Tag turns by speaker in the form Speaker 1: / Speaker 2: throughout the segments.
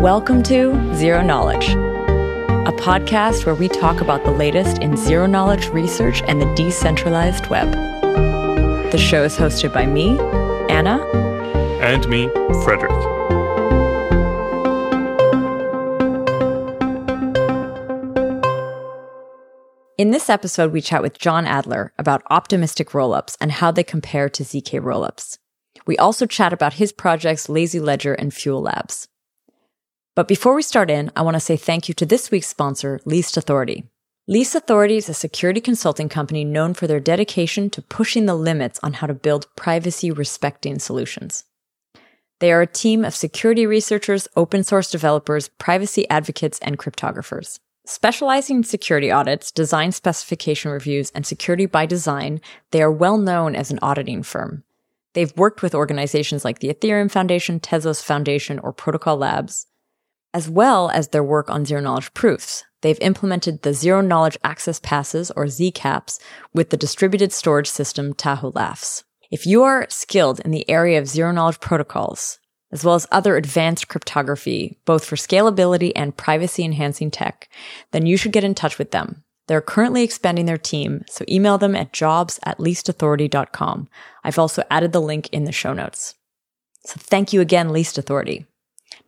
Speaker 1: Welcome to Zero Knowledge, a podcast where we talk about the latest in zero knowledge research and the decentralized web. The show is hosted by me, Anna,
Speaker 2: and me, Frederick.
Speaker 1: In this episode, we chat with John Adler about optimistic rollups and how they compare to ZK rollups. We also chat about his projects Lazy Ledger and Fuel Labs. But before we start in, I want to say thank you to this week's sponsor, Least Authority. Least Authority is a security consulting company known for their dedication to pushing the limits on how to build privacy respecting solutions. They are a team of security researchers, open source developers, privacy advocates, and cryptographers. Specializing in security audits, design specification reviews, and security by design, they are well known as an auditing firm. They've worked with organizations like the Ethereum Foundation, Tezos Foundation, or Protocol Labs, as well as their work on zero knowledge proofs. They've implemented the zero knowledge access passes or ZCAPs with the distributed storage system Tahoe-LAFS. If you are skilled in the area of zero knowledge protocols, as well as other advanced cryptography, both for scalability and privacy enhancing tech, then you should get in touch with them. They're currently expanding their team, so email them at jobs at leastauthority.com. I've also added the link in the show notes. So thank you again, Least Authority.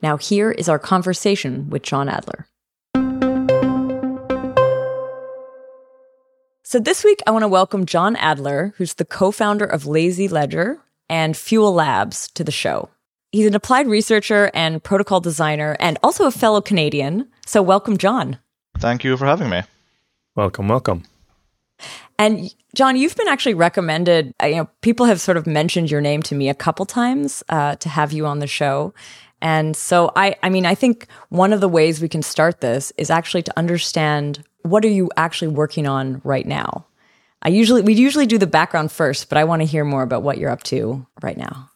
Speaker 1: Now, here is our conversation with John Adler. So, this week, I want to welcome John Adler, who's the co founder of Lazy Ledger and Fuel Labs, to the show. He's an applied researcher and protocol designer and also a fellow Canadian. So, welcome, John.
Speaker 3: Thank you for having me.
Speaker 2: Welcome, welcome.
Speaker 1: And John, you've been actually recommended. Uh, you know, people have sort of mentioned your name to me a couple times uh, to have you on the show. And so I, I mean, I think one of the ways we can start this is actually to understand what are you actually working on right now? I usually, we usually do the background first, but I want to hear more about what you're up to right now.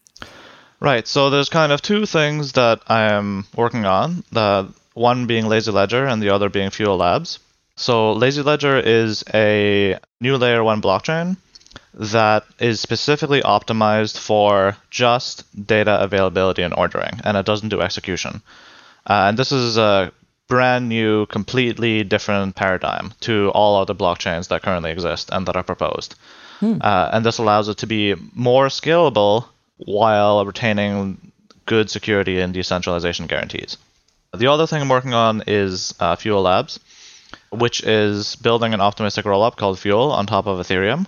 Speaker 3: Right. So there's kind of two things that I am working on. The one being Lazy Ledger and the other being Fuel Labs. So Lazy Ledger is a new layer one blockchain that is specifically optimized for just data availability and ordering, and it doesn't do execution. Uh, and this is a brand new, completely different paradigm to all other blockchains that currently exist and that are proposed. Hmm. Uh, and this allows it to be more scalable while retaining good security and decentralization guarantees. The other thing I'm working on is uh, Fuel Labs, which is building an optimistic rollup called Fuel on top of Ethereum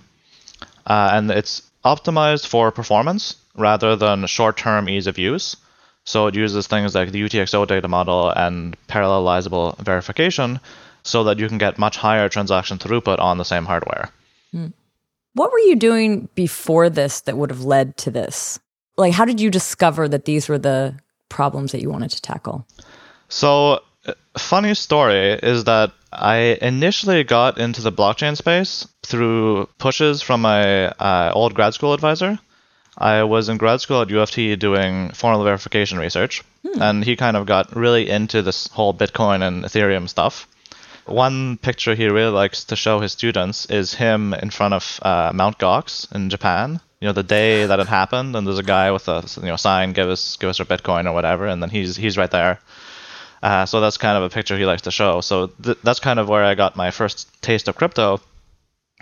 Speaker 3: uh, and it's optimized for performance rather than short-term ease of use. So it uses things like the UTXO data model and parallelizable verification so that you can get much higher transaction throughput on the same hardware. Hmm.
Speaker 1: What were you doing before this that would have led to this? Like, how did you discover that these were the problems that you wanted to tackle?
Speaker 3: So, uh, funny story is that I initially got into the blockchain space through pushes from my uh, old grad school advisor. I was in grad school at U of T doing formal verification research, hmm. and he kind of got really into this whole Bitcoin and Ethereum stuff. One picture he really likes to show his students is him in front of uh, Mount Gox in Japan. You know, the day that it happened, and there's a guy with a you know sign, "Give us, give us our Bitcoin" or whatever, and then he's he's right there uh, so that's kind of a picture he likes to show. So th- that's kind of where I got my first taste of crypto.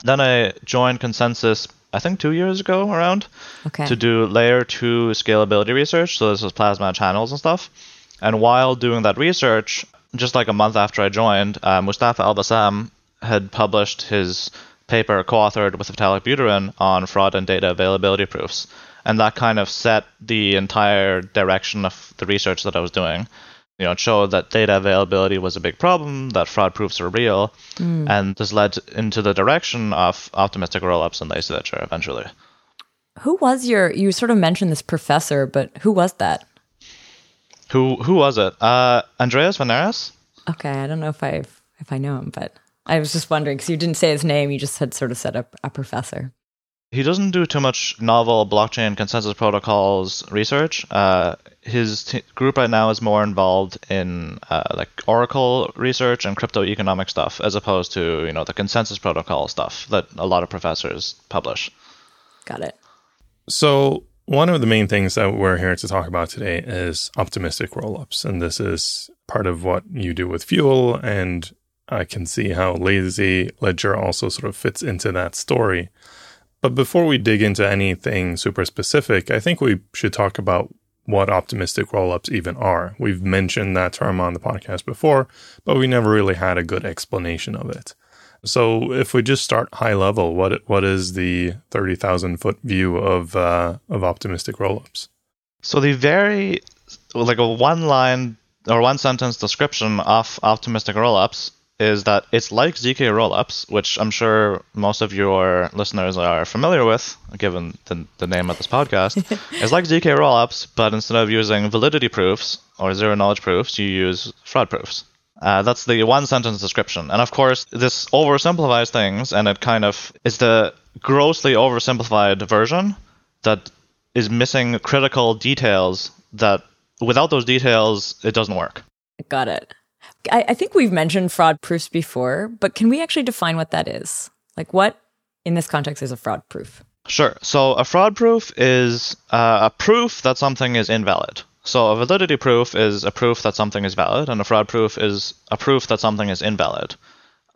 Speaker 3: Then I joined ConsenSys, I think two years ago around, okay. to do layer two scalability research. So this was plasma channels and stuff. And while doing that research, just like a month after I joined, uh, Mustafa Al-Bassam had published his paper co-authored with Vitalik Buterin on fraud and data availability proofs. And that kind of set the entire direction of the research that I was doing you know, it showed that data availability was a big problem, that fraud proofs are real, mm. and this led into the direction of optimistic rollups and lazy ledger eventually.
Speaker 1: Who was your? You sort of mentioned this professor, but who was that?
Speaker 3: Who who was it? Uh, Andreas Veneris.
Speaker 1: Okay, I don't know if I if I know him, but I was just wondering because you didn't say his name. You just had sort of said a, a professor.
Speaker 3: He doesn't do too much novel blockchain consensus protocols research. Uh, his t- group right now is more involved in uh, like Oracle research and crypto economic stuff, as opposed to you know the consensus protocol stuff that a lot of professors publish.
Speaker 1: Got it.
Speaker 2: So one of the main things that we're here to talk about today is optimistic rollups. And this is part of what you do with Fuel. And I can see how Lazy Ledger also sort of fits into that story. But before we dig into anything super specific, I think we should talk about what optimistic rollups even are. We've mentioned that term on the podcast before, but we never really had a good explanation of it. So if we just start high level, what what is the thirty thousand foot view of uh, of optimistic rollups?
Speaker 3: So the very like a one line or one sentence description of optimistic rollups is that it's like ZK rollups, which I'm sure most of your listeners are familiar with, given the, the name of this podcast. it's like ZK rollups, but instead of using validity proofs or zero knowledge proofs, you use fraud proofs. Uh, that's the one sentence description. And of course, this oversimplifies things, and it kind of is the grossly oversimplified version that is missing critical details that without those details, it doesn't work.
Speaker 1: Got it. I, I think we've mentioned fraud proofs before, but can we actually define what that is? Like, what in this context is a fraud proof?
Speaker 3: Sure. So, a fraud proof is uh, a proof that something is invalid. So, a validity proof is a proof that something is valid, and a fraud proof is a proof that something is invalid.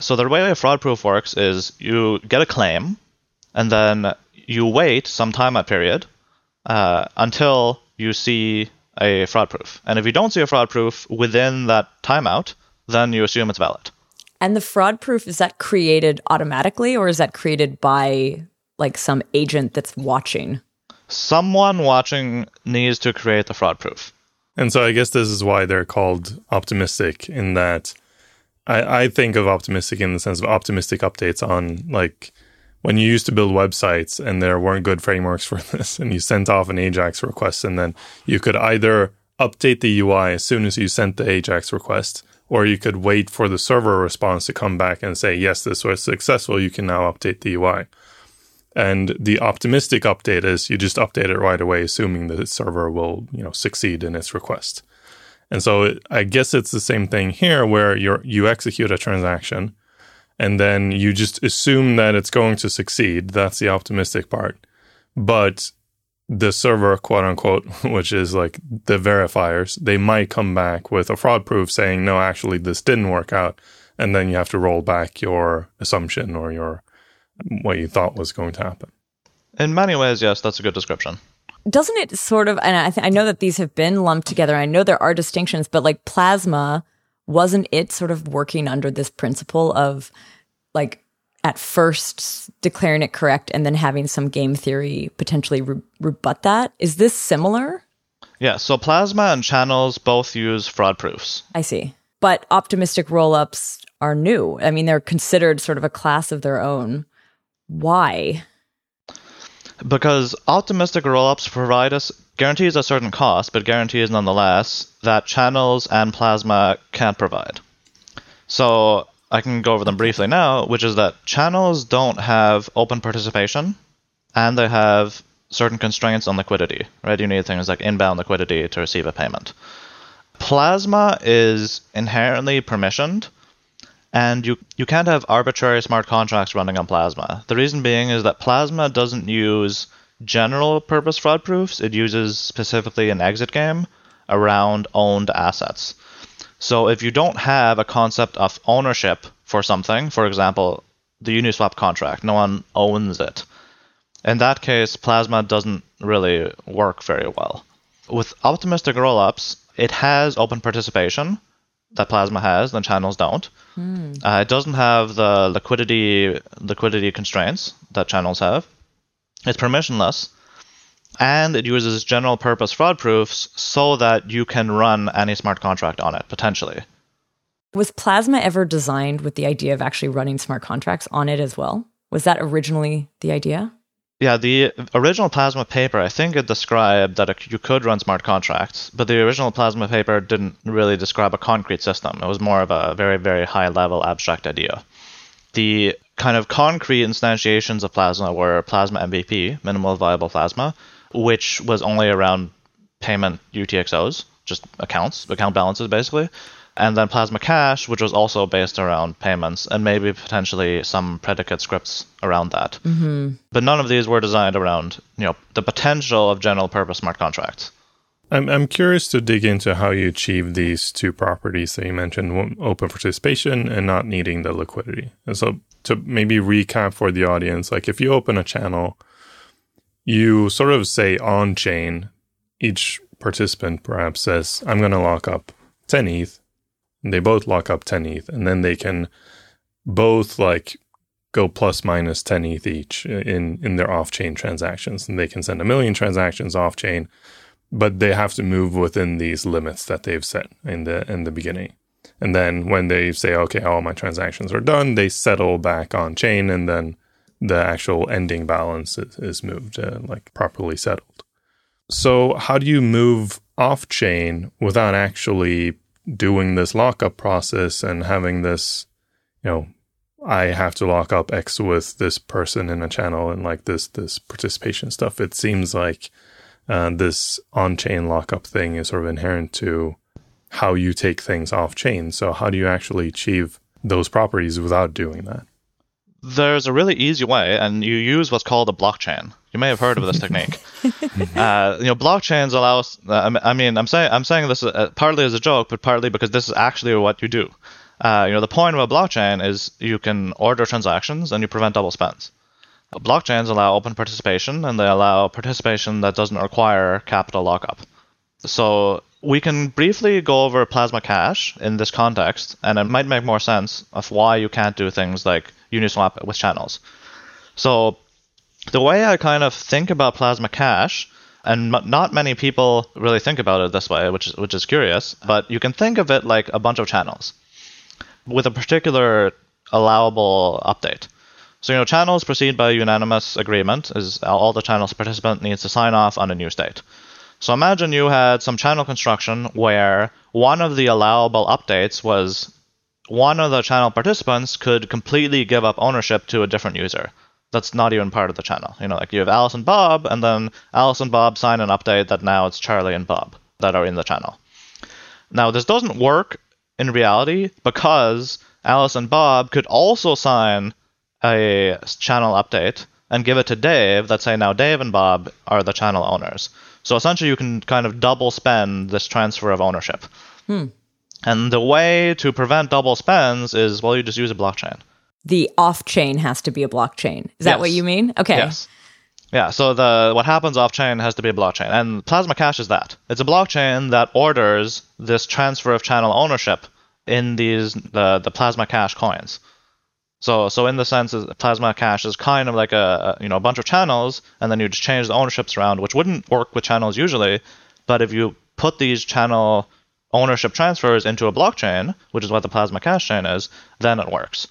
Speaker 3: So, the way a fraud proof works is you get a claim, and then you wait some time period uh, until you see a fraud proof. And if you don't see a fraud proof within that timeout, then you assume it's valid.
Speaker 1: And the fraud proof is that created automatically or is that created by like some agent that's watching?
Speaker 3: Someone watching needs to create the fraud proof.
Speaker 2: And so I guess this is why they're called optimistic in that I, I think of optimistic in the sense of optimistic updates on like when you used to build websites and there weren't good frameworks for this and you sent off an Ajax request and then you could either update the UI as soon as you sent the Ajax request or you could wait for the server response to come back and say, yes, this was successful. You can now update the UI. And the optimistic update is you just update it right away, assuming the server will, you know, succeed in its request. And so it, I guess it's the same thing here where you you execute a transaction and then you just assume that it's going to succeed. That's the optimistic part. But the server, quote unquote, which is like the verifiers, they might come back with a fraud proof saying, no, actually, this didn't work out. And then you have to roll back your assumption or your what you thought was going to happen.
Speaker 3: In many ways, yes, that's a good description.
Speaker 1: Doesn't it sort of, and I, th- I know that these have been lumped together. I know there are distinctions, but like plasma wasn't it sort of working under this principle of like at first declaring it correct and then having some game theory potentially re- rebut that? Is this similar?
Speaker 3: Yeah, so Plasma and Channels both use fraud proofs.
Speaker 1: I see. But optimistic rollups are new. I mean, they're considered sort of a class of their own. Why?
Speaker 3: Because optimistic rollups provide us guarantees a certain cost, but guarantees nonetheless that channels and plasma can't provide. So I can go over them briefly now, which is that channels don't have open participation and they have certain constraints on liquidity, right? You need things like inbound liquidity to receive a payment. Plasma is inherently permissioned and you, you can't have arbitrary smart contracts running on Plasma. The reason being is that Plasma doesn't use general purpose fraud proofs, it uses specifically an exit game around owned assets. So if you don't have a concept of ownership for something, for example, the Uniswap contract, no one owns it. In that case, Plasma doesn't really work very well. With optimistic rollups, it has open participation that Plasma has, and channels don't. Mm. Uh, it doesn't have the liquidity liquidity constraints that channels have. It's permissionless, and it uses general purpose fraud proofs so that you can run any smart contract on it potentially.
Speaker 1: Was Plasma ever designed with the idea of actually running smart contracts on it as well? Was that originally the idea?
Speaker 3: Yeah, the original Plasma paper, I think it described that you could run smart contracts, but the original Plasma paper didn't really describe a concrete system. It was more of a very, very high level abstract idea. The kind of concrete instantiations of Plasma were Plasma MVP, minimal viable Plasma, which was only around payment UTXOs, just accounts, account balances basically, and then Plasma Cash, which was also based around payments and maybe potentially some predicate scripts around that. Mm-hmm. But none of these were designed around you know the potential of general purpose smart contracts.
Speaker 2: I'm I'm curious to dig into how you achieve these two properties that you mentioned: open participation and not needing the liquidity. And so, to maybe recap for the audience, like if you open a channel, you sort of say on chain, each participant perhaps says, "I'm going to lock up 10 ETH." They both lock up 10 ETH, and then they can both like go plus minus 10 ETH each in in their off chain transactions, and they can send a million transactions off chain but they have to move within these limits that they've set in the in the beginning. And then when they say, okay, all my transactions are done, they settle back on chain, and then the actual ending balance is, is moved, uh, like properly settled. So, how do you move off chain without actually doing this lockup process and having this, you know, I have to lock up X with this person in a channel and like this this participation stuff? It seems like uh, this on-chain lockup thing is sort of inherent to how you take things off chain. So how do you actually achieve those properties without doing that?
Speaker 3: There's a really easy way, and you use what's called a blockchain. You may have heard of this technique. uh, you know, blockchains allow. Uh, I mean, I'm saying I'm saying this uh, partly as a joke, but partly because this is actually what you do. Uh, you know, the point of a blockchain is you can order transactions and you prevent double spends. Blockchains allow open participation and they allow participation that doesn't require capital lockup. So we can briefly go over Plasma Cash in this context, and it might make more sense of why you can't do things like Uniswap with channels. So the way I kind of think about Plasma Cash, and not many people really think about it this way, which is, which is curious, but you can think of it like a bunch of channels with a particular allowable update. So, you know, channels proceed by unanimous agreement, is all the channels participant needs to sign off on a new state. So imagine you had some channel construction where one of the allowable updates was one of the channel participants could completely give up ownership to a different user. That's not even part of the channel. You know, like you have Alice and Bob, and then Alice and Bob sign an update that now it's Charlie and Bob that are in the channel. Now, this doesn't work in reality because Alice and Bob could also sign a channel update and give it to Dave that say now Dave and Bob are the channel owners. So essentially, you can kind of double spend this transfer of ownership. Hmm. And the way to prevent double spends is well, you just use a blockchain.
Speaker 1: The off chain has to be a blockchain. Is that what you mean? Okay.
Speaker 3: Yes. Yeah, so the what happens off chain has to be a blockchain. And Plasma Cash is that. It's a blockchain that orders this transfer of channel ownership in these the, the Plasma Cash coins. So, so in the sense, Plasma Cash is kind of like a, a, you know a bunch of channels, and then you just change the ownerships around, which wouldn't work with channels usually. But if you put these channel ownership transfers into a blockchain, which is what the Plasma Cash chain is, then it works.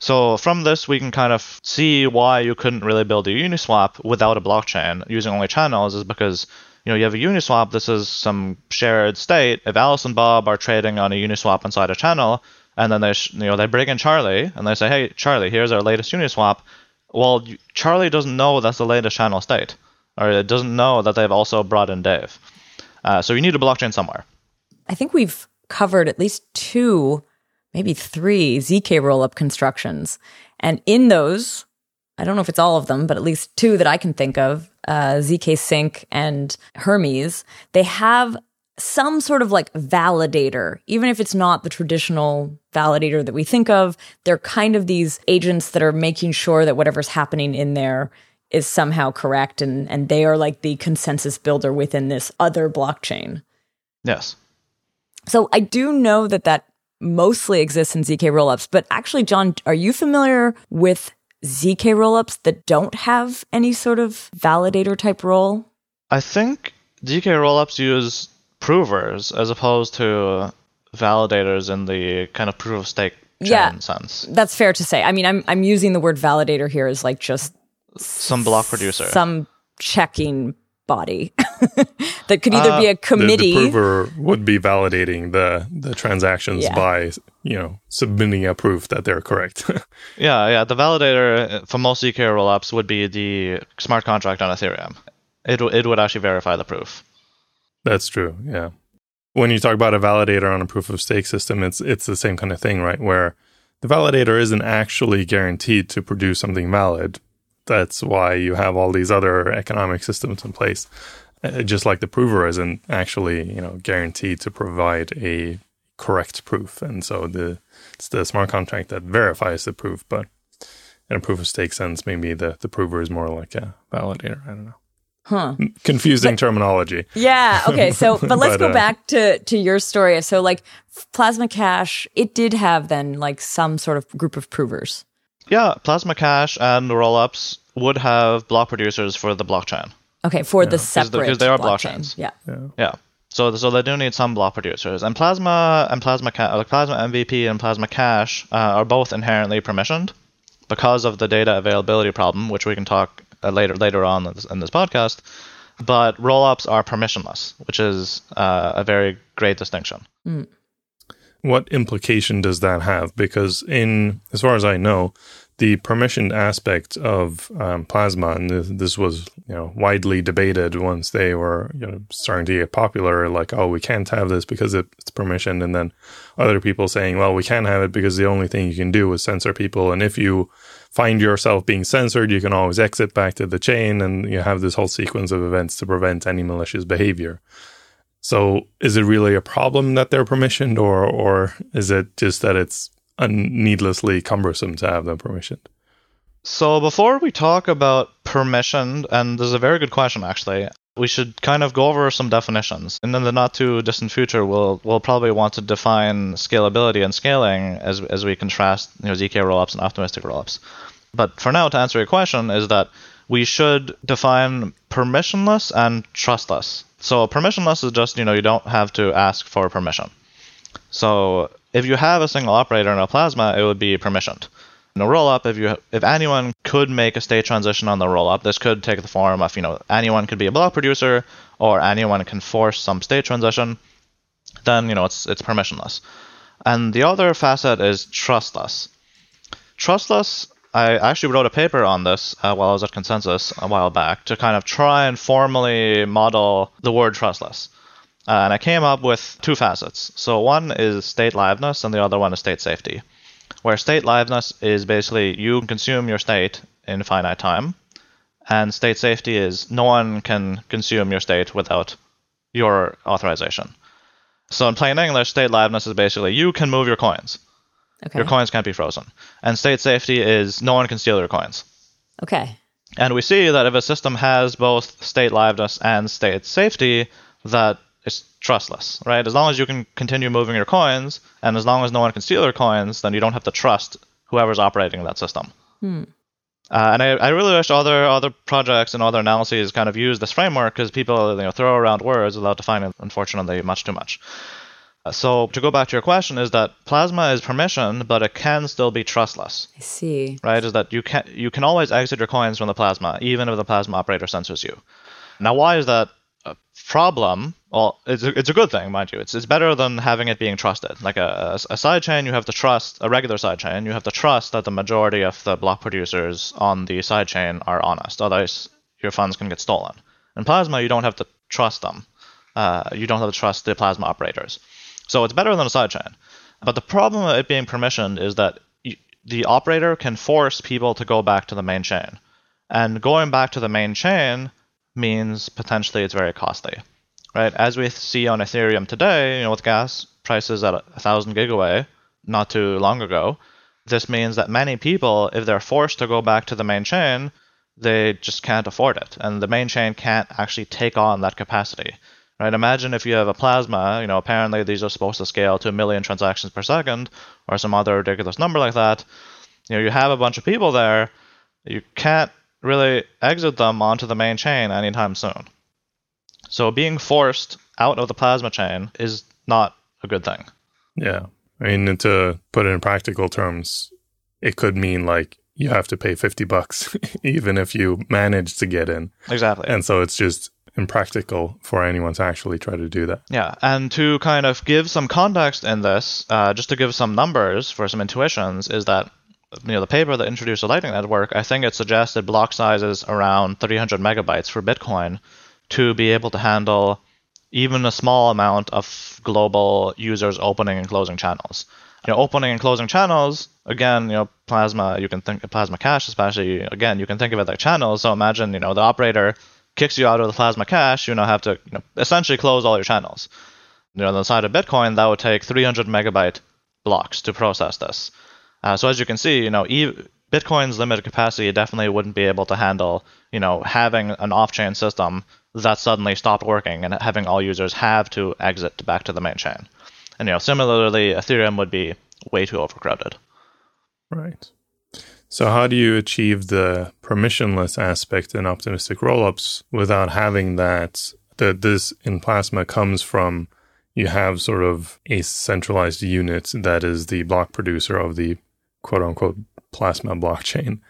Speaker 3: So from this, we can kind of see why you couldn't really build a Uniswap without a blockchain using only channels, is because you know you have a Uniswap. This is some shared state. If Alice and Bob are trading on a Uniswap inside a channel, and then they you know they bring in Charlie and they say, hey Charlie, here's our latest Uniswap. Well, Charlie doesn't know that's the latest channel state, or it doesn't know that they've also brought in Dave. Uh, so you need a blockchain somewhere.
Speaker 1: I think we've covered at least two, maybe three zk rollup constructions, and in those, I don't know if it's all of them, but at least two that I can think of, uh, zk sync and Hermez, they have some sort of like validator, even if it's not the traditional validator that we think of. They're kind of these agents that are making sure that whatever's happening in there is somehow correct and and they are like the consensus builder within this other blockchain.
Speaker 3: Yes.
Speaker 1: So I do know that that mostly exists in zk rollups, but actually John, are you familiar with zk rollups that don't have any sort of validator type role?
Speaker 3: I think zk rollups use provers as opposed to validators in the kind of proof of stake yeah, sense.
Speaker 1: That's fair to say. I mean, I'm I'm using the word validator here as like just
Speaker 3: some block producer,
Speaker 1: some checking body that could either uh, be a committee.
Speaker 2: The, the, prover would be validating the the transactions yeah. by you know submitting a proof that they're correct.
Speaker 3: yeah, yeah. The validator for most zk rollups would be the smart contract on Ethereum. It it would actually verify the proof.
Speaker 2: That's true. Yeah. when you talk about a validator on a proof of stake system, it's it's the same kind of thing, right? Where the validator isn't actually guaranteed to produce something valid. That's why you have all these other economic systems in place. Uh, just like the prover isn't actually, you know, guaranteed to provide a correct proof, and so the it's the smart contract that verifies the proof. But in a proof of stake sense, maybe the the prover is more like a validator. I don't know.
Speaker 1: Huh.
Speaker 2: Confusing but, terminology.
Speaker 1: Yeah. Okay. So, but let's but, go uh, back to to your story. So, like Plasma Cash, it did have then like some sort of group of provers.
Speaker 3: Yeah, Plasma Cash and rollups would have block producers for the blockchain.
Speaker 1: Okay, for yeah. the separate
Speaker 3: because they are
Speaker 1: blockchain.
Speaker 3: blockchains.
Speaker 1: Yeah.
Speaker 3: yeah. Yeah. So, so they do need some block producers, and Plasma and Plasma like Plasma MVP and Plasma Cash uh, are both inherently permissioned because of the data availability problem, which we can talk uh, later later on in this, in this, podcast. But rollups are permissionless, which is uh, a very great distinction. Mm.
Speaker 2: What implication does that have? Because in as far as I know, the permissioned aspect of um, Plasma, and this, this, was you know widely debated once they were you know starting to get popular. Like, oh, we can't have this because it's permissioned, and then other people saying, well, we can have it because the only thing you can do is censor people, and if you find yourself being censored, you can always exit back to the chain, and you have this whole sequence of events to prevent any malicious behavior. So, is it really a problem that they're permissioned, or or is it just that it's needlessly cumbersome to have them permissioned?
Speaker 3: So before we talk about permissioned, and this is a very good question actually, we should kind of go over some definitions. And in the not too distant future, we'll we'll probably want to define scalability and scaling as as we contrast you know, zk rollups and optimistic rollups. But for now, to answer your question, is that we should define permissionless and trustless. So permissionless is just you know you don't have to ask for permission. So if you have a single operator in a plasma, it would be permissioned. In a rollup, if you if anyone could make a state transition on the rollup, this could take the form of you know anyone could be a block producer or anyone can force some state transition. Then you know it's it's permissionless. And the other facet is trustless. Trustless. I actually wrote a paper on this uh, while I was at ConsenSys a while back to kind of try and formally model the word trustless. Uh, and I came up with two facets. So one is state liveness, and the other one is state safety. Where state liveness is basically you consume your state in finite time, and state safety is no one can consume your state without your authorization. So in plain English, state liveness is basically you can move your coins. Okay. Your coins can't be frozen. And state safety is no one can steal your coins.
Speaker 1: Okay.
Speaker 3: And we see that if a system has both state liveness and state safety, that it's trustless, right? As long as you can continue moving your coins, and as long as no one can steal your coins, then you don't have to trust whoever's operating that system. Hmm. Uh, and I, I, really wish other other projects and other analyses kind of use this framework because people you know throw around words without defining, unfortunately, much too much. Uh, so to go back to your question, is that Plasma is permissioned, but it can still be trustless.
Speaker 1: I see.
Speaker 3: Right? Is that you can you can always exit your coins from the Plasma, even if the Plasma operator censors you. Now, why is that a problem, well, it's a, it's a good thing, mind you. It's, it's better than having it being trusted. Like a, a, a sidechain, you have to trust, a regular sidechain, you have to trust that the majority of the block producers on the sidechain are honest. Otherwise, your funds can get stolen. In Plasma, you don't have to trust them. Uh, you don't have to trust the Plasma operators. So it's better than a sidechain. But the problem with it being permissioned is that the operator can force people to go back to the main chain. And going back to the main chain means potentially it's very costly, right? As we see on Ethereum today, you know, with gas prices at a thousand gigawei not too long ago, this means that many people, if they're forced to go back to the main chain, they just can't afford it, and the main chain can't actually take on that capacity. Right? Imagine if you have a plasma, you know, apparently these are supposed to scale to a million transactions per second or some other ridiculous number like that. You know, you have a bunch of people there, you can't really exit them onto the main chain anytime soon. So being forced out of the plasma chain is not a good thing.
Speaker 2: Yeah. I mean, to put it in practical terms, it could mean like you have to pay 50 bucks even if you manage to get in.
Speaker 3: Exactly.
Speaker 2: And so it's just impractical for anyone to actually try to do that.
Speaker 3: Yeah. And to kind of give some context in this, uh, just to give some numbers for some intuitions, is that you know the paper that introduced the Lightning Network, I think it suggested block sizes around 300 megabytes for Bitcoin to be able to handle even a small amount of global users opening and closing channels. You know, opening and closing channels, again, you know, Plasma, you can think Plasma Cash, especially, again, you can think of it like channels. So imagine, you know, the operator kicks you out of the Plasma Cash, you now have to you know, essentially close all your channels. You know, on the side of Bitcoin, that would take 300 megabyte blocks to process this. Uh, so as you can see, you know, e- Bitcoin's limited capacity definitely wouldn't be able to handle, you know, having an off-chain system that suddenly stopped working and having all users have to exit back to the main chain. And you know, similarly, Ethereum would be way too overcrowded.
Speaker 2: Right. So how do you achieve the permissionless aspect in optimistic rollups without having that that this in Plasma comes from you have sort of a centralized unit that is the block producer of the quote unquote Plasma blockchain.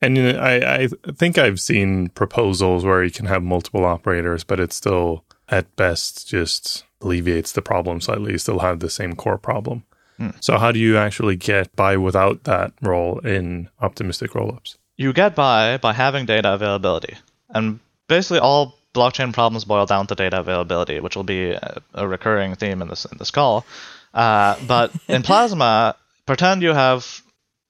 Speaker 2: And you know, I, I think I've seen proposals where you can have multiple operators, but it still, at best, just alleviates the problem slightly. You still have the same core problem. Mm. So, how do you actually get by without that role in optimistic rollups?
Speaker 3: You get by by having data availability. And basically, all blockchain problems boil down to data availability, which will be a, a recurring theme in this in this call. Uh, but in Plasma, pretend you have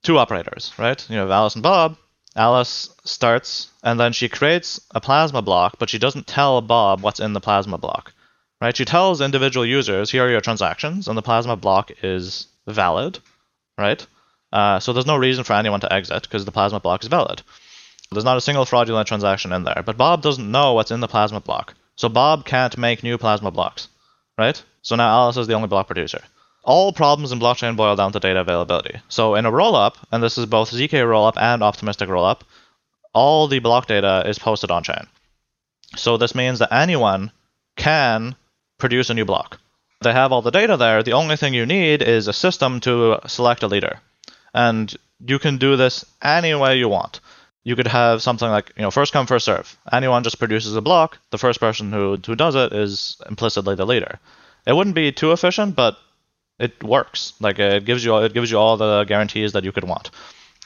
Speaker 3: two operators, right? You have Alice and Bob. Alice starts and then she creates a plasma block, but she doesn't tell Bob what's in the plasma block. Right? She tells individual users, here are your transactions, and the plasma block is valid, right? Uh, so there's no reason for anyone to exit because the plasma block is valid. There's not a single fraudulent transaction in there. But Bob doesn't know what's in the plasma block. So Bob can't make new plasma blocks, right? So now Alice is the only block producer all problems in blockchain boil down to data availability. So in a rollup, and this is both ZK rollup and optimistic rollup, all the block data is posted on chain. So this means that anyone can produce a new block. They have all the data there. The only thing you need is a system to select a leader. And you can do this any way you want. You could have something like, you know, first come, first serve. Anyone just produces a block. The first person who, who does it is implicitly the leader. It wouldn't be too efficient, but it works. Like it gives you it gives you all the guarantees that you could want.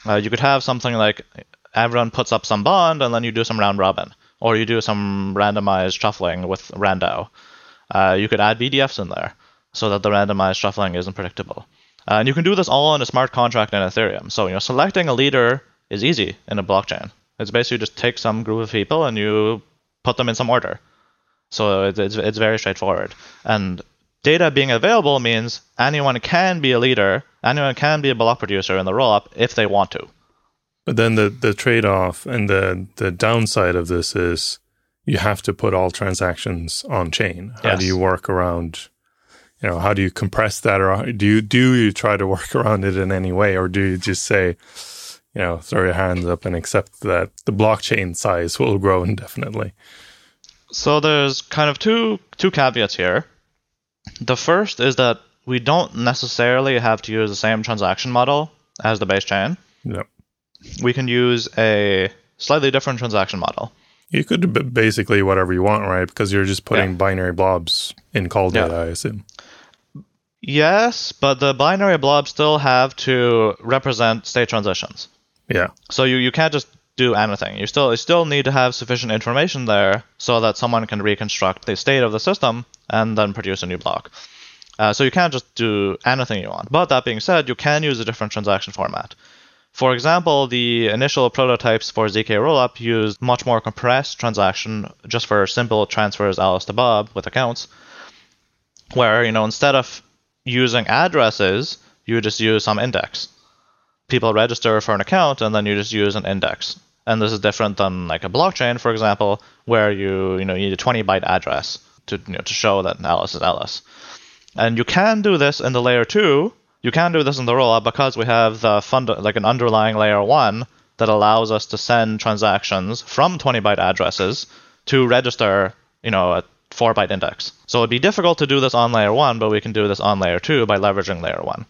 Speaker 3: Uh, you could have something like everyone puts up some bond and then you do some round robin, or you do some randomized shuffling with Randao. Uh, you could add VDFs in there so that the randomized shuffling isn't predictable. Uh, and you can do this all in a smart contract in Ethereum. So you know, selecting a leader is easy in a blockchain. It's basically just take some group of people and you put them in some order. So it's, it's, it's very straightforward. And data being available means anyone can be a leader, anyone can be a block producer in the rollup if they want to.
Speaker 2: But then the, the trade off and the, the downside of this is you have to put all transactions on chain. How yes. do you work around you know, how do you compress that or do you do you try to work around it in any way or do you just say, you know, throw your hands up and accept that the blockchain size will grow indefinitely?
Speaker 3: So there's kind of two two caveats here. The first is that we don't necessarily have to use the same transaction model as the base chain.
Speaker 2: Yep.
Speaker 3: We can use a slightly different transaction model.
Speaker 2: You could do basically whatever you want, right? Because you're just putting yeah. binary blobs in call data, yeah. I assume.
Speaker 3: Yes, but the binary blobs still have to represent state transitions.
Speaker 2: Yeah.
Speaker 3: So you, you can't just do anything. You still you still need to have sufficient information there so that someone can reconstruct the state of the system and then produce a new block. Uh, so you can't just do anything you want. But that being said, you can use a different transaction format. For example, the initial prototypes for ZK Rollup used much more compressed transaction just for simple transfers Alice to Bob with accounts, where you know instead of using addresses, you just use some index people register for an account and then you just use an index. And this is different than like a blockchain, for example, where you you know you need a 20 byte address to you know, to show that Alice is Alice. And you can do this in the layer two. You can do this in the rollup because we have the fund like an underlying layer one that allows us to send transactions from 20 byte addresses to register, you know, a 4 byte index. So it'd be difficult to do this on layer 1, but we can do this on layer 2 by leveraging layer 1.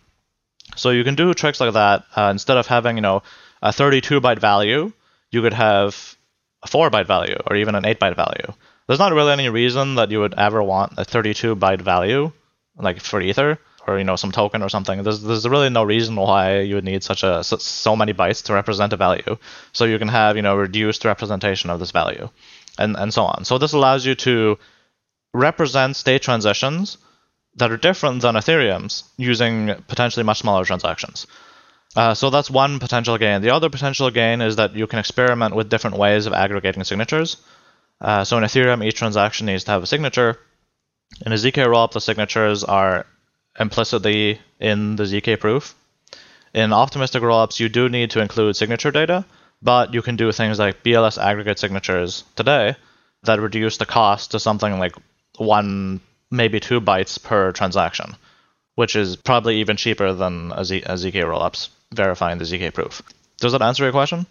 Speaker 3: So you can do tricks like that. Uh, instead of having, you know, a 32 byte value, you could have a 4 byte value or even an 8 byte value. There's not really any reason that you would ever want a 32 byte value, like for Ether or you know some token or something. There's there's really no reason why you would need such a so many bytes to represent a value. So you can have you know reduced representation of this value, and and so on. So this allows you to represent state transitions that are different than Ethereum's using potentially much smaller transactions. Uh, so that's one potential gain. The other potential gain is that you can experiment with different ways of aggregating signatures. Uh, so in Ethereum, each transaction needs to have a signature. In a ZK rollup, the signatures are implicitly in the ZK proof. In optimistic rollups, you do need to include signature data, but you can do things like BLS aggregate signatures today that reduce the cost to something like one, maybe two bytes per transaction, which is probably even cheaper than a, Z- a ZK rollups verifying the ZK proof. Does that answer your question?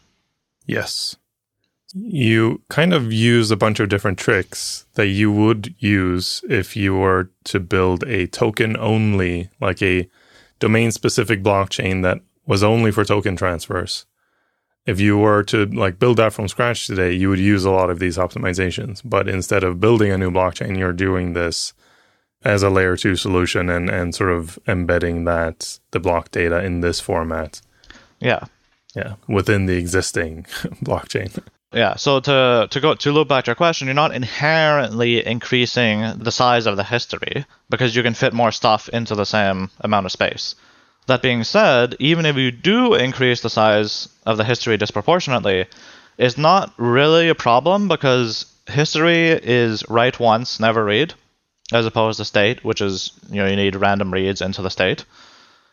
Speaker 2: Yes. You kind of use a bunch of different tricks that you would use if you were to build a token only, like a domain specific blockchain that was only for token transfers. If you were to like build that from scratch today, you would use a lot of these optimizations. But instead of building a new blockchain, you're doing this as a layer two solution and, and sort of embedding that the block data in this format.
Speaker 3: Yeah.
Speaker 2: Yeah. Within the existing blockchain.
Speaker 3: Yeah, so to to go to loop back to your question, you're not inherently increasing the size of the history because you can fit more stuff into the same amount of space. That being said, even if you do increase the size of the history disproportionately, it's not really a problem because history is write once, never read, as opposed to state, which is you know you need random reads into the state.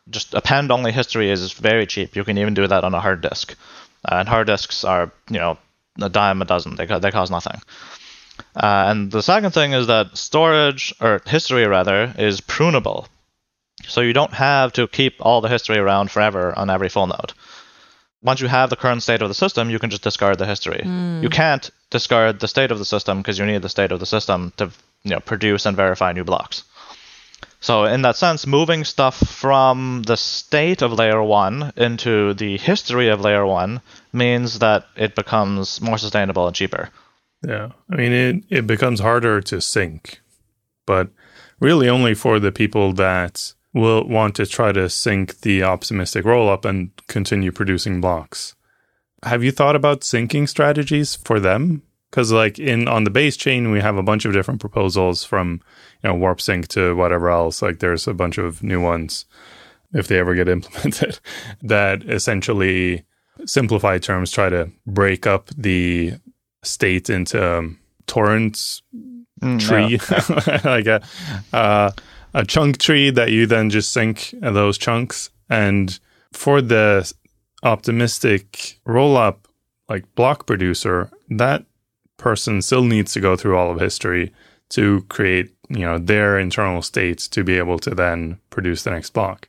Speaker 3: Just append only history is very cheap. You can even do that on a hard disk, and hard disks are you know a dime a dozen. They they cost nothing. Uh, and the second thing is that storage or history rather is prunable, so you don't have to keep all the history around forever on every full node. Once you have the current state of the system, you can just discard the history.
Speaker 1: Mm.
Speaker 3: You can't discard the state of the system because you need the state of the system to you know produce and verify new blocks. So in that sense, moving stuff from the state of layer one into the history of layer one means that it becomes more sustainable and cheaper.
Speaker 2: Yeah. I mean, it, it becomes harder to sync, but really only for the people that will want to try to sync the optimistic rollup and continue producing blocks. Have you thought about syncing strategies for them? Because like in on the base chain, we have a bunch of different proposals from you know warp sync to whatever else. Like there's a bunch of new ones if they ever get implemented that essentially simplified terms try to break up the state into um, torrents
Speaker 3: Mm,
Speaker 2: tree, like a uh, a chunk tree that you then just sync those chunks. And for the optimistic roll up, like block producer, that person still needs to go through all of history to create, you know, their internal states to be able to then produce the next block.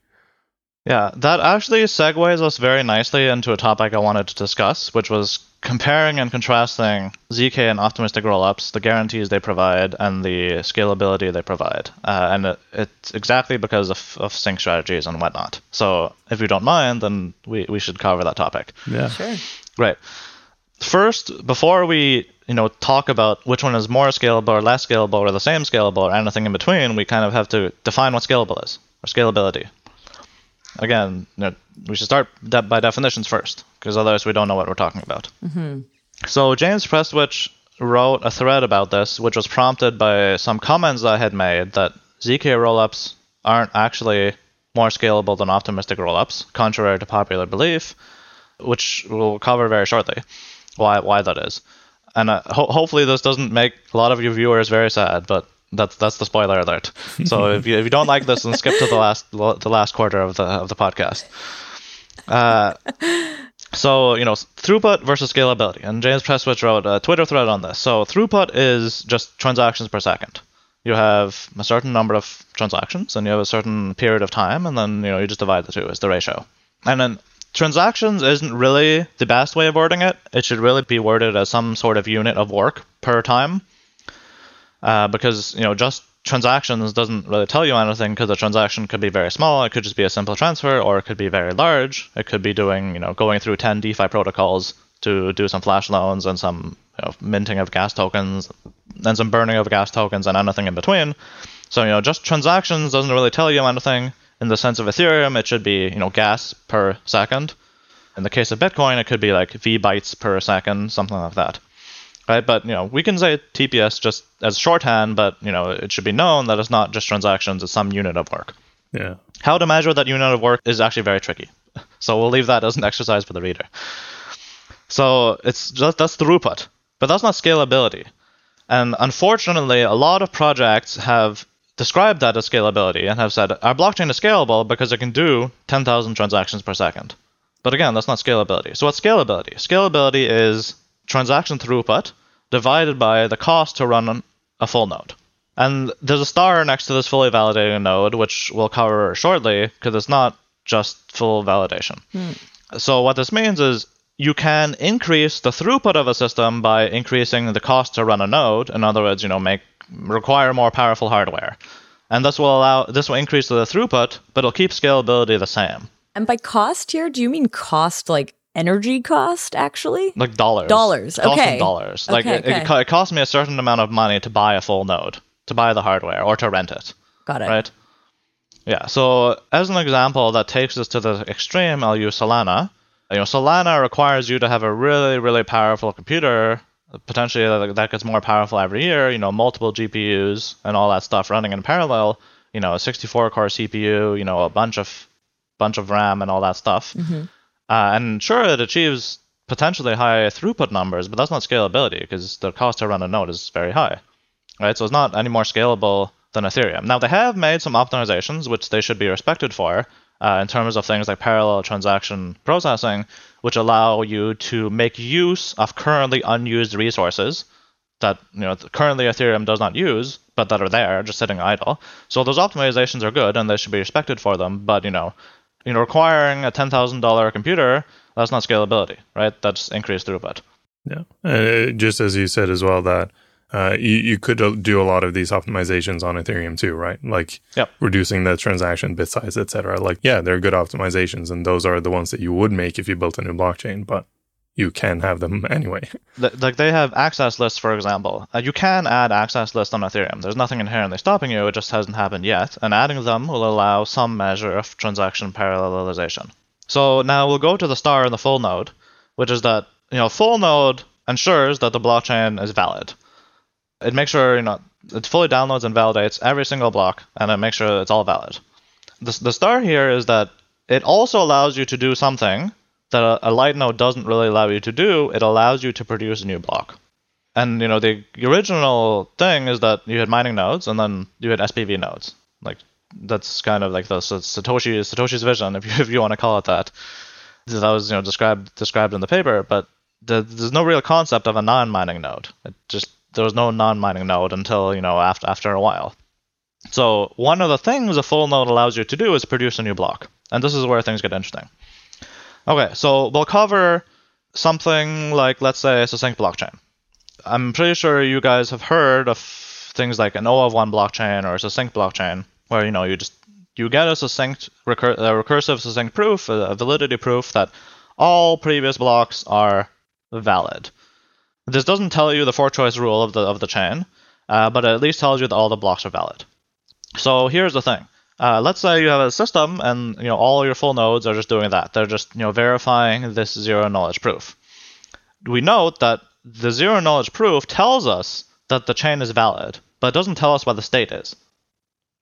Speaker 3: Yeah, that actually segues us very nicely into a topic I wanted to discuss, which was comparing and contrasting ZK and optimistic rollups, the guarantees they provide, and the scalability they provide. Uh, and it, it's exactly because of, of sync strategies and whatnot. So if you don't mind, then we, we should cover that topic.
Speaker 2: Yeah.
Speaker 1: Sure.
Speaker 3: Right. First, before we you know talk about which one is more scalable or less scalable or the same scalable or anything in between, we kind of have to define what scalable is or scalability. Again, you know, we should start de- by definitions first, because otherwise we don't know what we're talking about. Mm-hmm. So James Prestwich wrote a thread about this, which was prompted by some comments I had made that ZK rollups aren't actually more scalable than optimistic rollups, contrary to popular belief, which we'll cover very shortly. Why why that is, and uh, ho- hopefully this doesn't make a lot of your viewers very sad, but that's that's the spoiler alert. So if you if you don't like this, then skip to the last the last quarter of the of the podcast. Uh, so you know throughput versus scalability, and James Prestwich wrote a Twitter thread on this. So throughput is just transactions per second. You have a certain number of transactions, and you have a certain period of time, and then you know you just divide the two as the ratio. And then transactions isn't really the best way of wording it. It should really be worded as some sort of unit of work per time, uh, because you know just transactions doesn't really tell you anything because a transaction could be very small. It could just be a simple transfer, or it could be very large. It could be doing you know going through 10 DeFi protocols to do some flash loans and some you know, minting of gas tokens and some burning of gas tokens and anything in between. So you know just transactions doesn't really tell you anything. In the sense of Ethereum, it should be you know gas per second. In the case of Bitcoin, it could be like V bytes per second, something like that. right? But you know, we can say TPS just as shorthand, but you know, it should be known that it's not just transactions; it's some unit of work.
Speaker 2: Yeah.
Speaker 3: How to measure that unit of work is actually very tricky. So we'll leave that as an exercise for the reader. So it's just that's throughput, but that's not scalability. And unfortunately, a lot of projects have described that as scalability and have said our blockchain is scalable because it can do 10,000 transactions per second. But again, that's not scalability. So what's scalability? Scalability is transaction throughput divided by the cost to run a full node. And there's a star next to this fully validating node, which we'll cover shortly because it's not just full validation. Hmm. So what this means is you can increase the throughput of a system by increasing the cost to run a node. In other words, you know, make require more powerful hardware. And this will allow this will increase the throughput, but it'll keep scalability the same.
Speaker 1: And by cost here, do you mean cost like energy cost actually?
Speaker 3: Like dollars.
Speaker 1: Dollars, okay.
Speaker 3: dollars. Like
Speaker 1: Okay,
Speaker 3: it, it,
Speaker 1: okay.
Speaker 3: co- it costs me a certain amount of money to buy a full node, to buy the hardware, or to rent it.
Speaker 1: Got it.
Speaker 3: right? Yeah. So as an example that takes us to the extreme, I'll use Solana. You know, Solana requires you to have a really, really powerful computer. Potentially that- that gets more powerful every year. You know, multiple GPUs and all that stuff running in parallel. You know, a 64-core CPU. You know, a bunch of bunch of RAM and all that stuff. Uh, and sure, it achieves potentially high throughput numbers, but that's not scalability because the cost to run a node is very high right? So it's not any more scalable than Ethereum. Now they have made some optimizations, which they should be respected for, uh, in terms of things like parallel transaction processing, which allow you to make use of currently unused resources that you know currently Ethereum does not use, but that are there just sitting idle. So those optimizations are good, and they should be respected for them. But you know, you know, requiring a ten thousand dollar computer that's not scalability, right? That's increased throughput.
Speaker 2: Yeah. Uh, just as you said as well, that uh, you, you could do a lot of these optimizations on Ethereum too, right? Like
Speaker 3: Yep.
Speaker 2: reducing the transaction bit size, etc. Like, yeah, they're good optimizations, and those are the ones that you would make if you built a new blockchain, but you can have them anyway.
Speaker 3: Like they have access lists, for example. Uh, you can add access lists on Ethereum. There's nothing inherently stopping you. It just hasn't happened yet. And adding them will allow some measure of transaction parallelization. So now we'll go to the star in the full node, which is that you know full node ensures that the blockchain is valid. It makes sure you know it fully downloads and validates every single block, and it makes sure it's all valid. The, the star here is that it also allows you to do something that a, a light node doesn't really allow you to do. It allows you to produce a new block. And you know the original thing is that you had mining nodes and then you had SPV nodes. Like that's kind of like the Satoshi Satoshi's vision, if you if you want to call it that. That was you know described described in the paper, but the, there's no real concept of a non-mining node. It just there was no non-mining node until you know after after a while. So one of the things a full node allows you to do is produce a new block, and this is where things get interesting. Okay, so we'll cover something like let's say a succinct blockchain. I'm pretty sure you guys have heard of things like an O of one blockchain or a succinct blockchain, where you know you just you get a succinct recur- a recursive succinct proof, a validity proof that all previous blocks are valid. This doesn't tell you the fork choice rule of the of the chain, uh, but it at least tells you that all the blocks are valid. So here's the thing. Uh, let's say you have a system and you know all your full nodes are just doing that. They're just you know verifying this zero knowledge proof. We note that the zero knowledge proof tells us that the chain is valid, but it doesn't tell us what the state is.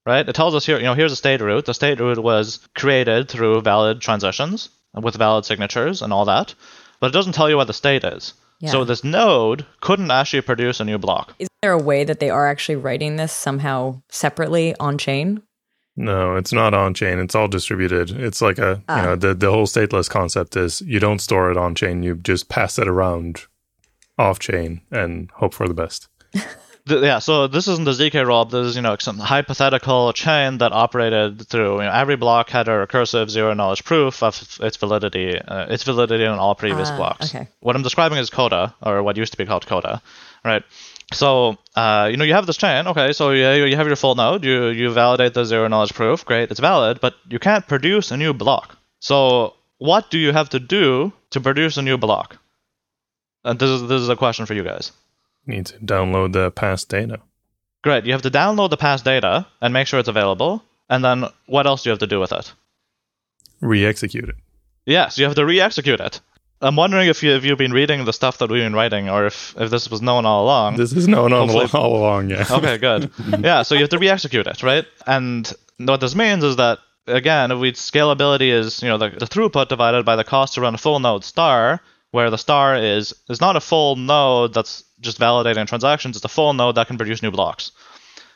Speaker 3: Right? It tells us here, you know, here's a state root. The state root was created through valid transitions with valid signatures and all that, but it doesn't tell you what the state is.
Speaker 1: Yeah.
Speaker 3: So this node couldn't actually produce a new block.
Speaker 1: Is there a way that they are actually writing this somehow separately on chain?
Speaker 2: No, it's not on chain. It's all distributed. It's like a,
Speaker 1: Ah.
Speaker 2: you know, the, the whole stateless concept is you don't store it on chain. You just pass it around off chain and hope for the best.
Speaker 3: Th- yeah, so this isn't the ZK rollup. This is you know some hypothetical chain that operated through you know every block had a recursive zero knowledge proof of its validity, uh, its validity on all previous
Speaker 1: Ah,
Speaker 3: blocks.
Speaker 1: okay.
Speaker 3: What I'm describing is Coda, or what used to be called Coda, right? So uh, you know you have this chain. Okay, so you, you have your full node. You you validate the zero knowledge proof. Great, it's valid, but you can't produce a new block. So what do you have to do to produce a new block? And this is this is a question for you guys.
Speaker 2: Need to download the past data.
Speaker 3: Great. You have to download the past data and make sure it's available. And then what else do you have to do with it?
Speaker 2: Re execute it.
Speaker 3: Yes, you have to re execute it. I'm wondering if you if you've been reading the stuff that we've been writing, or if if this was known all along.
Speaker 2: This is known all,
Speaker 3: Hopefully-
Speaker 2: all along, yeah.
Speaker 3: okay, good. yeah, so you have to re-execute it, right? And what this means is that again, if we scalability is you know the, the throughput divided by the cost to run a full node star, where the star is is not a full node that's just validating transactions; it's a full node that can produce new blocks.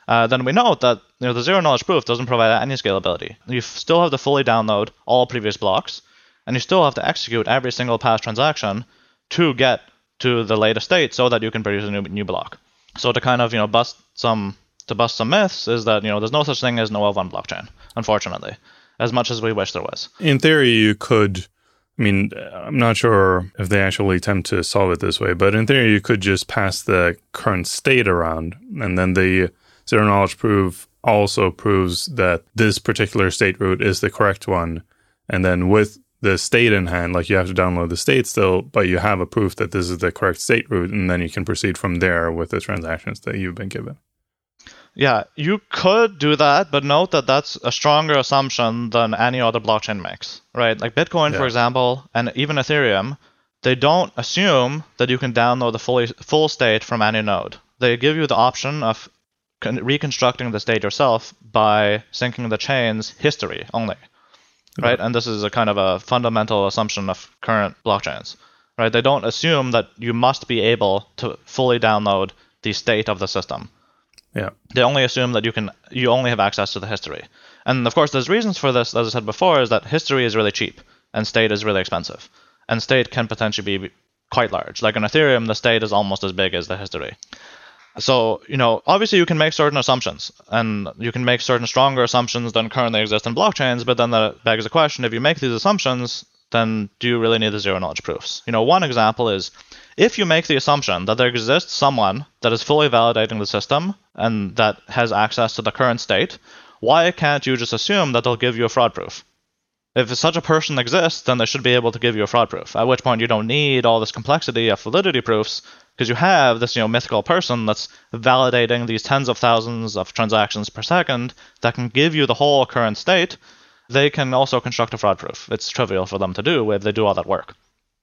Speaker 3: Uh, then we note that you know the zero knowledge proof doesn't provide any scalability. You still have to fully download all previous blocks, and you still have to execute every single past transaction to get to the latest state so that you can produce a new new block. So to kind of you know bust some to bust some myths is that you know there's no such thing as no L1 blockchain, unfortunately, as much as we wish there was.
Speaker 2: In theory, you could. I mean, I'm not sure if they actually attempt to solve it this way, but in theory, you could just pass the current state around, and then the zero knowledge proof also proves that this particular state root is the correct one. And then with the state in hand, like you have to download the state still, but you have a proof that this is the correct state root, and then you can proceed from there with the transactions that you've been given.
Speaker 3: Yeah, you could do that, but note that that's a stronger assumption than any other blockchain makes, right? Like Bitcoin, for example, and even Ethereum, they don't assume that you can download the fully full state from any node. They give you the option of con- reconstructing the state yourself by syncing the chain's history only, right? And this is a kind of a fundamental assumption of current blockchains, right? They don't assume that you must be able to fully download the state of the system
Speaker 2: Yeah.
Speaker 3: they only assume that you can you only have access to the history. And of course there's reasons for this as i said before is that history is really cheap and state is really expensive. And state can potentially be quite large. Like in ethereum the state is almost as big as the history. So you know obviously you can make certain assumptions and you can make certain stronger assumptions than currently exist in blockchains but then that begs the question if you make these assumptions then do you really need the zero knowledge proofs? You know one example is if you make the assumption that there exists someone that is fully validating the system and that has access to the current state, why can't you just assume that they'll give you a fraud proof? If such a person exists, then they should be able to give you a fraud proof. At which point you don't need all this complexity of validity proofs because you have this, you know, mythical person that's validating these tens of thousands of transactions per second that can give you the whole current state. They can also construct a fraud proof. It's trivial for them to do if they do all that work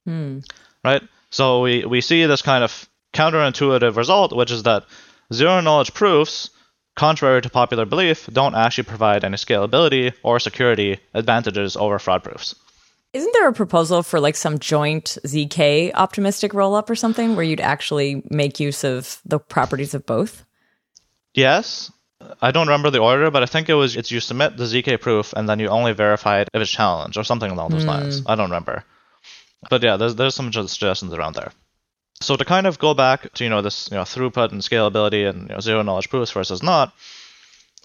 Speaker 3: hmm. right? So we, we see this kind of counterintuitive result, which is that zero knowledge proofs, contrary to popular belief, don't actually provide any scalability or security advantages over fraud proofs.
Speaker 1: Isn't there a proposal for like some joint ZK optimistic rollup or something where you'd actually make use of the properties of both?
Speaker 3: Yes, I don't remember the order, but I think it was it's you submit the ZK proof and then you only verify it if it's challenged or something along those hmm. lines. I don't remember. But yeah, there's there's some suggestions around there. So to kind of go back to you know this you know throughput and scalability and you know zero knowledge proofs versus not,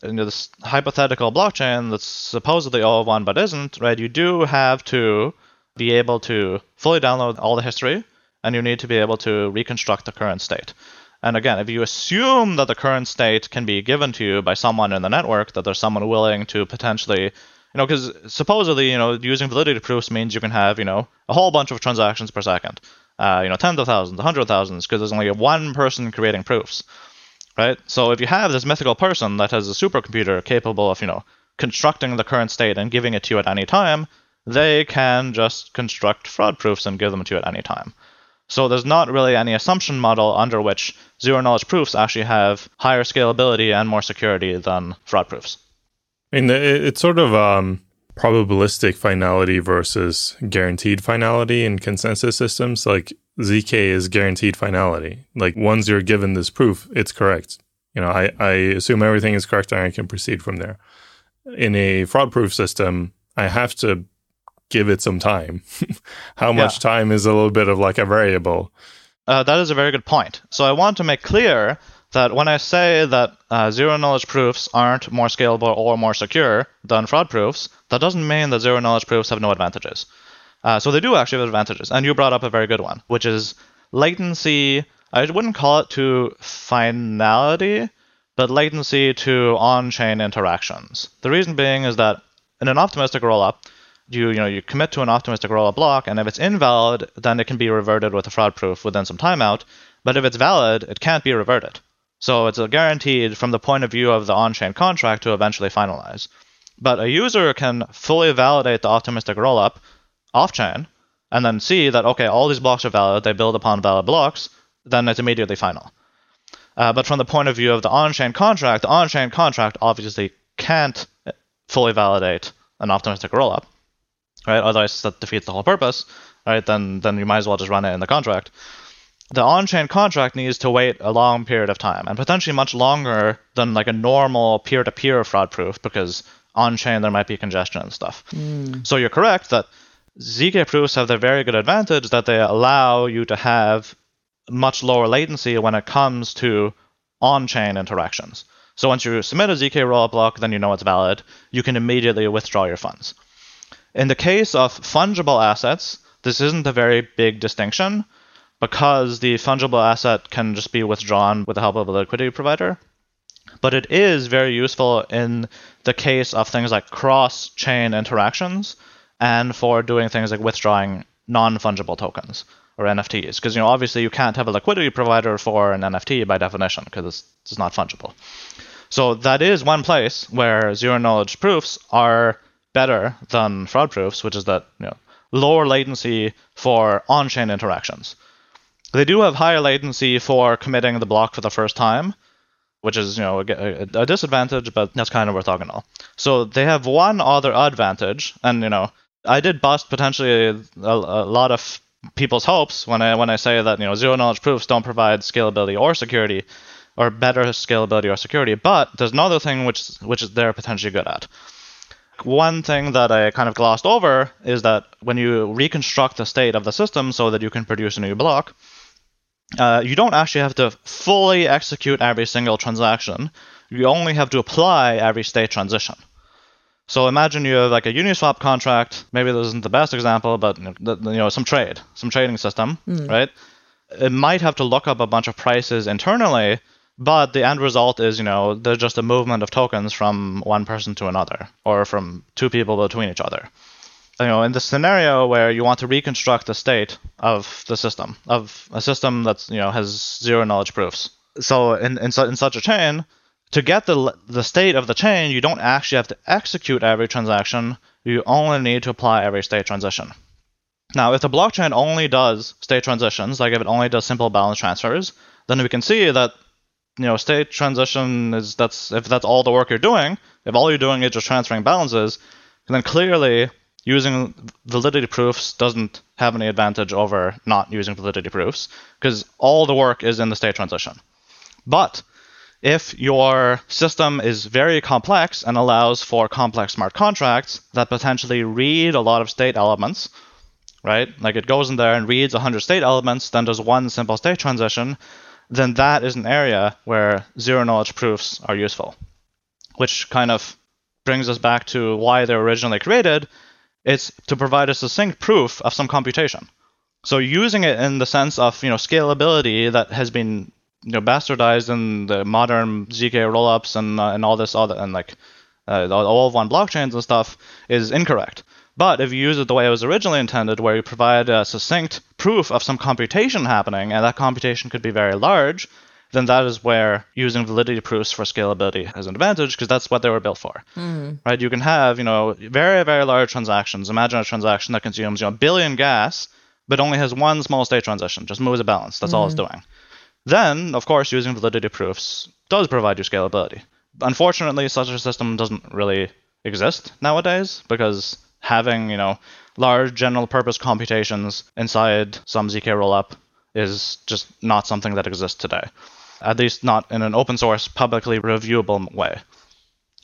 Speaker 3: you know this hypothetical blockchain that's supposedly all one but isn't right. You do have to be able to fully download all the history, and you need to be able to reconstruct the current state. And again, if you assume that the current state can be given to you by someone in the network, that there's someone willing to potentially, you know, because supposedly, you know, using validity proofs means you can have, you know, a whole bunch of transactions per second, uh, you know, tens of thousands, hundred of thousands, because there's only one person creating proofs, right? So if you have this mythical person that has a supercomputer capable of, you know, constructing the current state and giving it to you at any time, they can just construct fraud proofs and give them to you at any time. So there's not really any assumption model under which zero knowledge proofs actually have higher scalability and more security than fraud proofs.
Speaker 2: I mean, it- it's sort of um, probabilistic finality versus guaranteed finality in consensus systems. Like ZK is guaranteed finality. Like once you're given this proof, it's correct. You know, I, I assume everything is correct and I can proceed from there. In a fraud proof system, I have to give it some time. How much time is a little bit of like a variable.
Speaker 3: Uh, that is a very good point. So I want to make clear that when I say that uh, zero knowledge proofs aren't more scalable or more secure than fraud proofs, that doesn't mean that zero knowledge proofs have no advantages. Uh, so they do actually have advantages, and you brought up a very good one, which is latency. I wouldn't call it to finality, but latency to on-chain interactions. The reason being is that in an optimistic rollup, you you know you commit to an optimistic rollup block, and if it's invalid, then it can be reverted with a fraud proof within some timeout. But if it's valid, it can't be reverted. So it's guaranteed from the point of view of the on-chain contract to eventually finalize. But a user can fully validate the optimistic rollup off-chain, and then see that okay, all these blocks are valid, they build upon valid blocks, then it's immediately final. Uh, but from the point of view of the on-chain contract, the on-chain contract obviously can't fully validate an optimistic rollup, right? Otherwise, that defeats the whole purpose, right? Then then you might as well just run it in the contract. The on-chain contract needs to wait a long period of time, and potentially much longer than like a normal peer-to-peer fraud proof, because on-chain there might be congestion and stuff. Mm. So you're correct that ZK proofs have the very good advantage that they allow you to have much lower latency when it comes to on-chain interactions. So once you submit a ZK rollup block, then you know it's valid. You can immediately withdraw your funds. In the case of fungible assets, this isn't a very big distinction because the fungible asset can just be withdrawn with the help of a liquidity provider. But it is very useful in the case of things like cross chain interactions and for doing things like withdrawing non fungible tokens or NFTs. Because you know, obviously, you can't have a liquidity provider for an NFT by definition because it's, it's not fungible. So that is one place where zero knowledge proofs are better than fraud proofs, which is that you know, lower latency for on-chain interactions. They do have higher latency for committing the block for the first time, which is you know a, a disadvantage, but that's kind of orthogonal. So they have one other advantage, and you know I did bust potentially a, a lot of people's hopes when I when I say that you know zero knowledge proofs don't provide scalability or security or better scalability or security, but there's another thing which which they're potentially good at. One thing that I kind of glossed over is that when you reconstruct the state of the system so that you can produce a new block, uh, you don't actually have to fully execute every single transaction. You only have to apply every state transition. So imagine you have like a Uniswap contract. Maybe this isn't the best example, but you know some trade, some trading system, mm. right? It might have to look up a bunch of prices internally, but the end result is you know there's just a movement of tokens from one person to another, or from two people between each other. You know, in the scenario where you want to reconstruct the state of the system, of a system that's you know has zero knowledge proofs. So in in, in such a chain, to get the, the state of the chain, you don't actually have to execute every transaction. You only need to apply every state transition. Now, if the blockchain only does state transitions, like if it only does simple balance transfers, then we can see that you know state transition is that's if that's all the work you're doing, if all you're doing is just transferring balances, then clearly using validity proofs doesn't have any advantage over not using validity proofs because all the work is in the state transition. But if your system is very complex and allows for complex smart contracts that potentially read a lot of state elements, right? Like it goes in there and reads 100 state elements, then does one simple state transition, then that is an area where zero knowledge proofs are useful. Which kind of brings us back to why they were originally created. It's to provide a succinct proof of some computation. So using it in the sense of you know scalability that has been you know bastardized in the modern zk rollups and uh, and all this other and like uh, O of one blockchains and stuff is incorrect. But if you use it the way it was originally intended, where you provide a succinct proof of some computation happening, and that computation could be very large, then that is where using validity proofs for scalability has an advantage because that's what they were built for. Mm. Right? You can have, you know, very, very large transactions. Imagine a transaction that consumes, you know, a billion gas, but only has one small state transition, just moves a balance. That's mm. all it's hmm. doing. Then, of course, using validity proofs does provide you scalability. Unfortunately, such a system doesn't really exist nowadays because having, you know, large general purpose computations inside some ZK rollup is just not something that exists today. At least not in an open source, publicly reviewable way.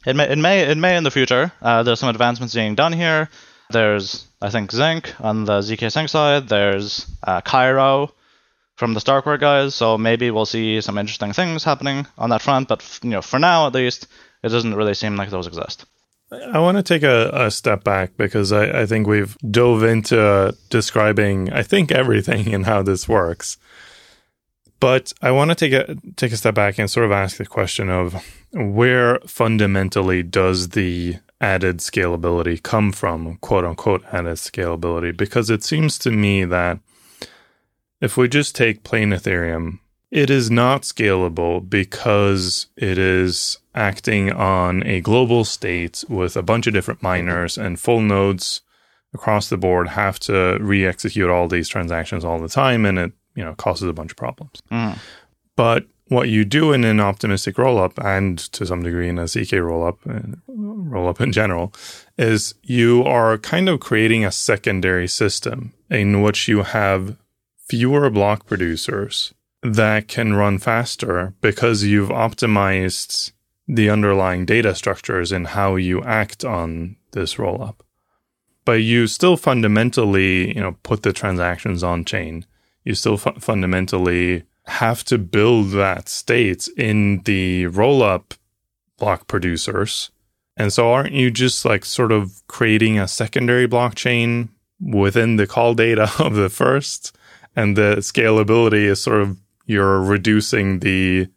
Speaker 3: It may, it may, it may in the future. Uh, there's some advancements being done here. There's, I think, Zinc on the ZK Sync side. There's uh, Cairo from the Starkware guys, so maybe we'll see some interesting things happening on that front. But you know, for now at least, it doesn't really seem like those exist.
Speaker 2: I want to take a, a step back because I, I, think we've dove into describing, I think, everything and how this works. But I want to take a take a step back and sort of ask the question of where fundamentally does the added scalability come from, quote unquote added scalability? Because it seems to me that if we just take plain Ethereum, it is not scalable because it is acting on a global state with a bunch of different miners and full nodes across the board have to re-execute all these transactions all the time, and it you know causes a bunch of problems.
Speaker 3: Mm.
Speaker 2: But what you do in an optimistic rollup, and to some degree in a zk rollup, uh, rollup in general, is you are kind of creating a secondary system in which you have fewer block producers that can run faster because you've optimized the underlying data structures and how you act on this rollup. But you still fundamentally, you know, put the transactions on chain. You still fu- fundamentally have to build that state in the rollup block producers. And so aren't you just like sort of creating a secondary blockchain within the call data of the first? And the scalability is sort of you're reducing the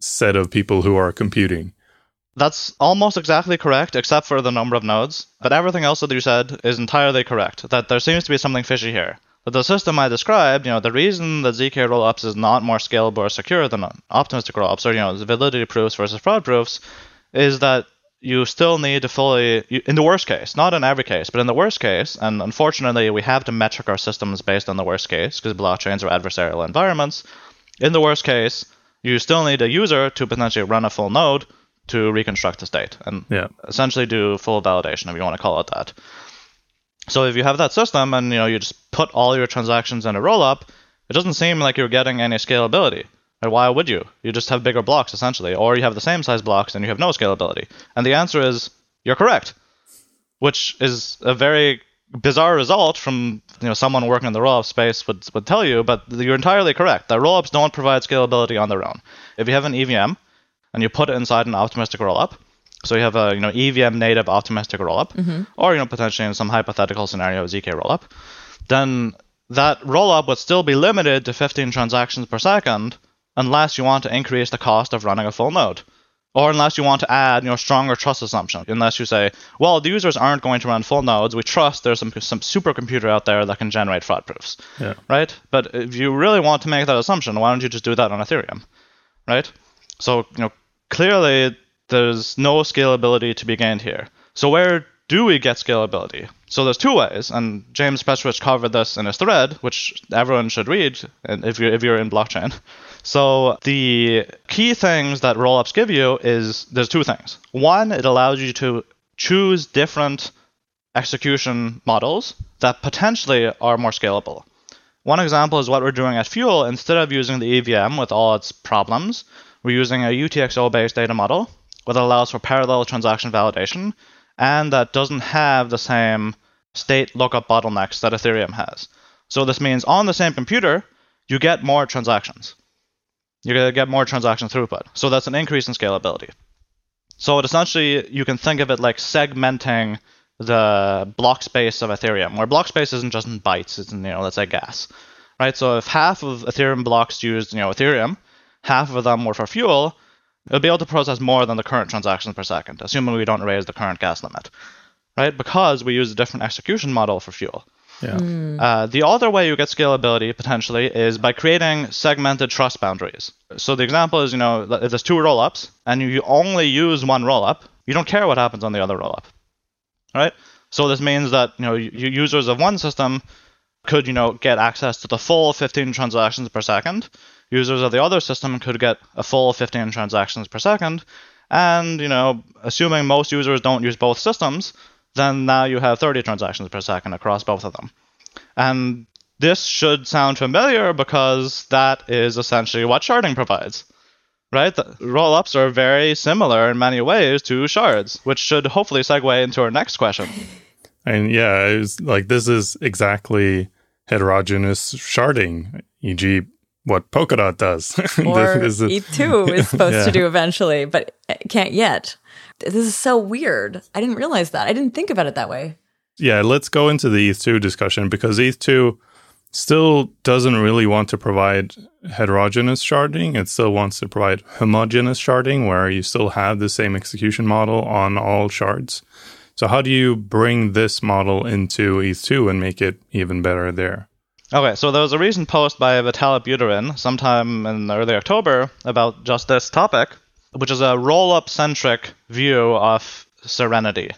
Speaker 2: set of people who are computing.
Speaker 3: That's almost exactly correct, except for the number of nodes. But everything else that you said is entirely correct. That there seems to be something fishy here. But the system I described, you know, the reason that zk rollups is not more scalable or secure than optimistic rollups, or you know, validity proofs versus fraud proofs, is that you still need to fully, in the worst case, not in every case, but in the worst case, and unfortunately we have to metric our systems based on the worst case because blockchains are adversarial environments. In the worst case, you still need a user to potentially run a full node to reconstruct the state and
Speaker 2: Yeah.
Speaker 3: essentially do full validation if you want to call it that. So if you have that system and you know you just put all your transactions in a rollup, it doesn't seem like you're getting any scalability. And why would you? You just have bigger blocks essentially, or you have the same size blocks and you have no scalability. And the answer is you're correct, which is a very bizarre result from you know someone working in the rollup space would would tell you, but you're entirely correct. That rollups don't provide scalability on their own. If you have an EVM and you put it inside an optimistic rollup, so you have a you know EVM native optimistic rollup, mm-hmm. or you know potentially in some hypothetical scenario zk rollup, then that rollup would still be limited to 15 transactions per second unless you want to increase the cost of running a full node. Or unless you want to add, you know, stronger trust assumption. Unless you say, well, the users aren't going to run full nodes. We trust there's some some supercomputer out there that can generate fraud proofs,
Speaker 2: Yeah.
Speaker 3: right? But if you really want to make that assumption, why don't you just do that on Ethereum, right? So you know, clearly there's no scalability to be gained here. So where do we get scalability? So there's two ways, and James Prestwich covered this in his thread, which everyone should read if you're if you're in blockchain. So the key things that rollups give you is there's two things. One, it allows you to choose different execution models that potentially are more scalable. One example is what we're doing at Fuel. Instead of using the EVM with all its problems, we're using a UTXO based data model that allows for parallel transaction validation and that doesn't have the same state lookup bottlenecks that Ethereum has. So this means on the same computer, you get more transactions. You're going to get more transaction throughput. So that's an increase in scalability. So it essentially, you can think of it like segmenting the block space of Ethereum, where block space isn't just in bytes, it's in, you know, let's say gas. Right? So if half of Ethereum blocks used, you know, Ethereum, half of them were for fuel, it'll be able to process more than the current transactions per second, assuming we don't raise the current gas limit. Right? Because we use a different execution model for fuel.
Speaker 2: Yeah.
Speaker 3: Uh, the other way you get scalability potentially is by creating segmented trust boundaries. So the example is, you know, if there's two rollups and you only use one rollup, you don't care what happens on the other rollup, right? So this means that you know y- users of one system could, you know, get access to the full 15 transactions per second. Users of the other system could get a full 15 transactions per second, and you know, assuming most users don't use both systems, then now you have 30 transactions per second across both of them. And this should sound familiar because that is essentially what sharding provides. Right? The rollups are very similar in many ways to shards, which should hopefully segue into our next question.
Speaker 2: And yeah, it was like this is exactly heterogeneous sharding, e.g., what Polkadot does.
Speaker 1: Or
Speaker 2: This is-
Speaker 1: E2 is supposed
Speaker 2: Yeah.
Speaker 1: to do eventually, but can't yet. This is so weird. I didn't realize that. I didn't think about it that way.
Speaker 2: yeah, let's go into the ETH2 discussion because ETH2 still doesn't really want to provide heterogeneous sharding. It still wants to provide homogeneous sharding where you still have the same execution model on all shards. So how do you bring this model into ETH2 and make it even better there?
Speaker 3: Okay, so there was a recent post by Vitalik Buterin sometime in early October about just this topic, which is a roll-up centric view of Serenity.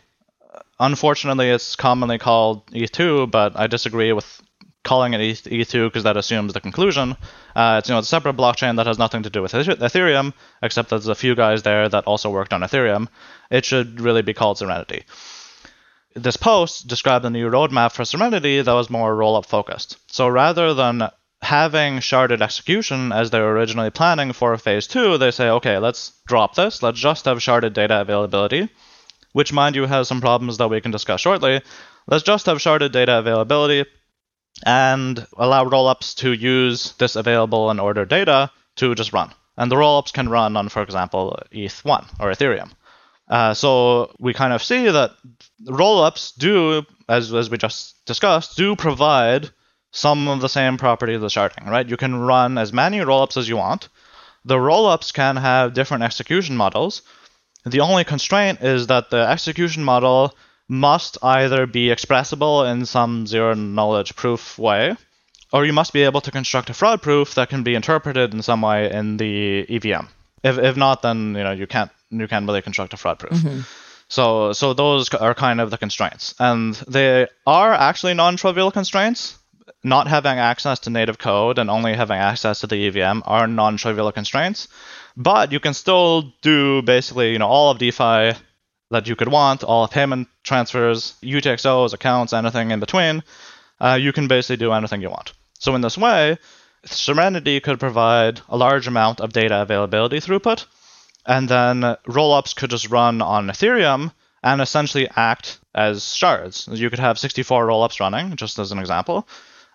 Speaker 3: Unfortunately, it's commonly called E2, but I disagree with calling it E2 because that assumes the conclusion. Uh, it's you know it's a separate blockchain that has nothing to do with Ethereum, except that there's a few guys there that also worked on Ethereum. It should really be called Serenity. This post described a new roadmap for Serenity that was more rollup focused. So rather than having sharded execution as they were originally planning for phase two, they say, okay, let's drop this. Let's just have sharded data availability, which, mind you, has some problems that we can discuss shortly. Let's just have sharded data availability and allow rollups to use this available and ordered data to just run. And the rollups can run on, for example, ETH1 or Ethereum. Uh, so we kind of see that rollups do, as, as we just discussed, do provide some of the same property of the sharding, right? You can run as many rollups as you want. The rollups can have different execution models. The only constraint is that the execution model must either be expressible in some zero knowledge proof way, or you must be able to construct a fraud proof that can be interpreted in some way in the EVM. If, if not, then you know you can't you can't really construct a fraud proof. Mm-hmm. So so those are kind of the constraints, and they are actually non-trivial constraints. Not having access to native code and only having access to the EVM are non-trivial constraints, but you can still do basically you know all of DeFi that you could want, all of payment transfers, UTXOs, accounts, anything in between. Uh, you can basically do anything you want. So in this way, Serenity could provide a large amount of data availability throughput, and then rollups could just run on Ethereum and essentially act as shards. You could have 64 rollups running, just as an example.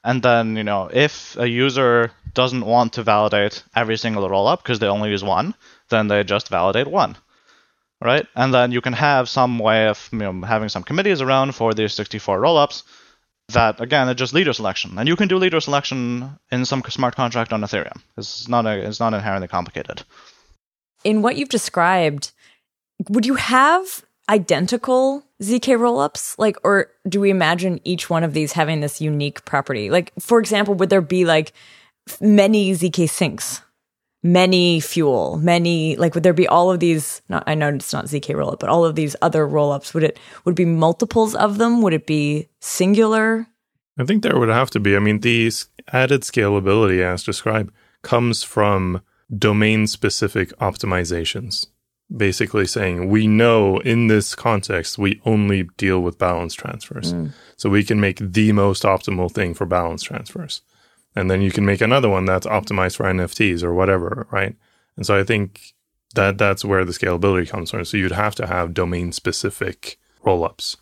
Speaker 3: And then, you know, if a user doesn't want to validate every single rollup because they only use one, then they just validate one right? And then you can have some way of you know, having some committees around for these 64 rollups that, again, it's just leader selection. And you can do leader selection in some smart contract on Ethereum. It's not, a, it's not inherently complicated.
Speaker 1: In what you've described, would you have identical ZK rollups? Like, or do we imagine each one of these having this unique property? Like, for example, would there be like many ZK syncs many fuel, many like would there be all of these not I know it's not ZK rollup, but all of these other rollups, would it would it be multiples of them? Would it be singular?
Speaker 2: I think there would have to be. I mean, these added scalability as described comes from domain specific optimizations. Basically saying we know in this context we only deal with balance transfers. Mm. So we can make the most optimal thing for balance transfers and then you can make another one that's optimized for NFTs or whatever, right? And so I think that that's where the scalability comes from. So you'd have to have domain specific rollups.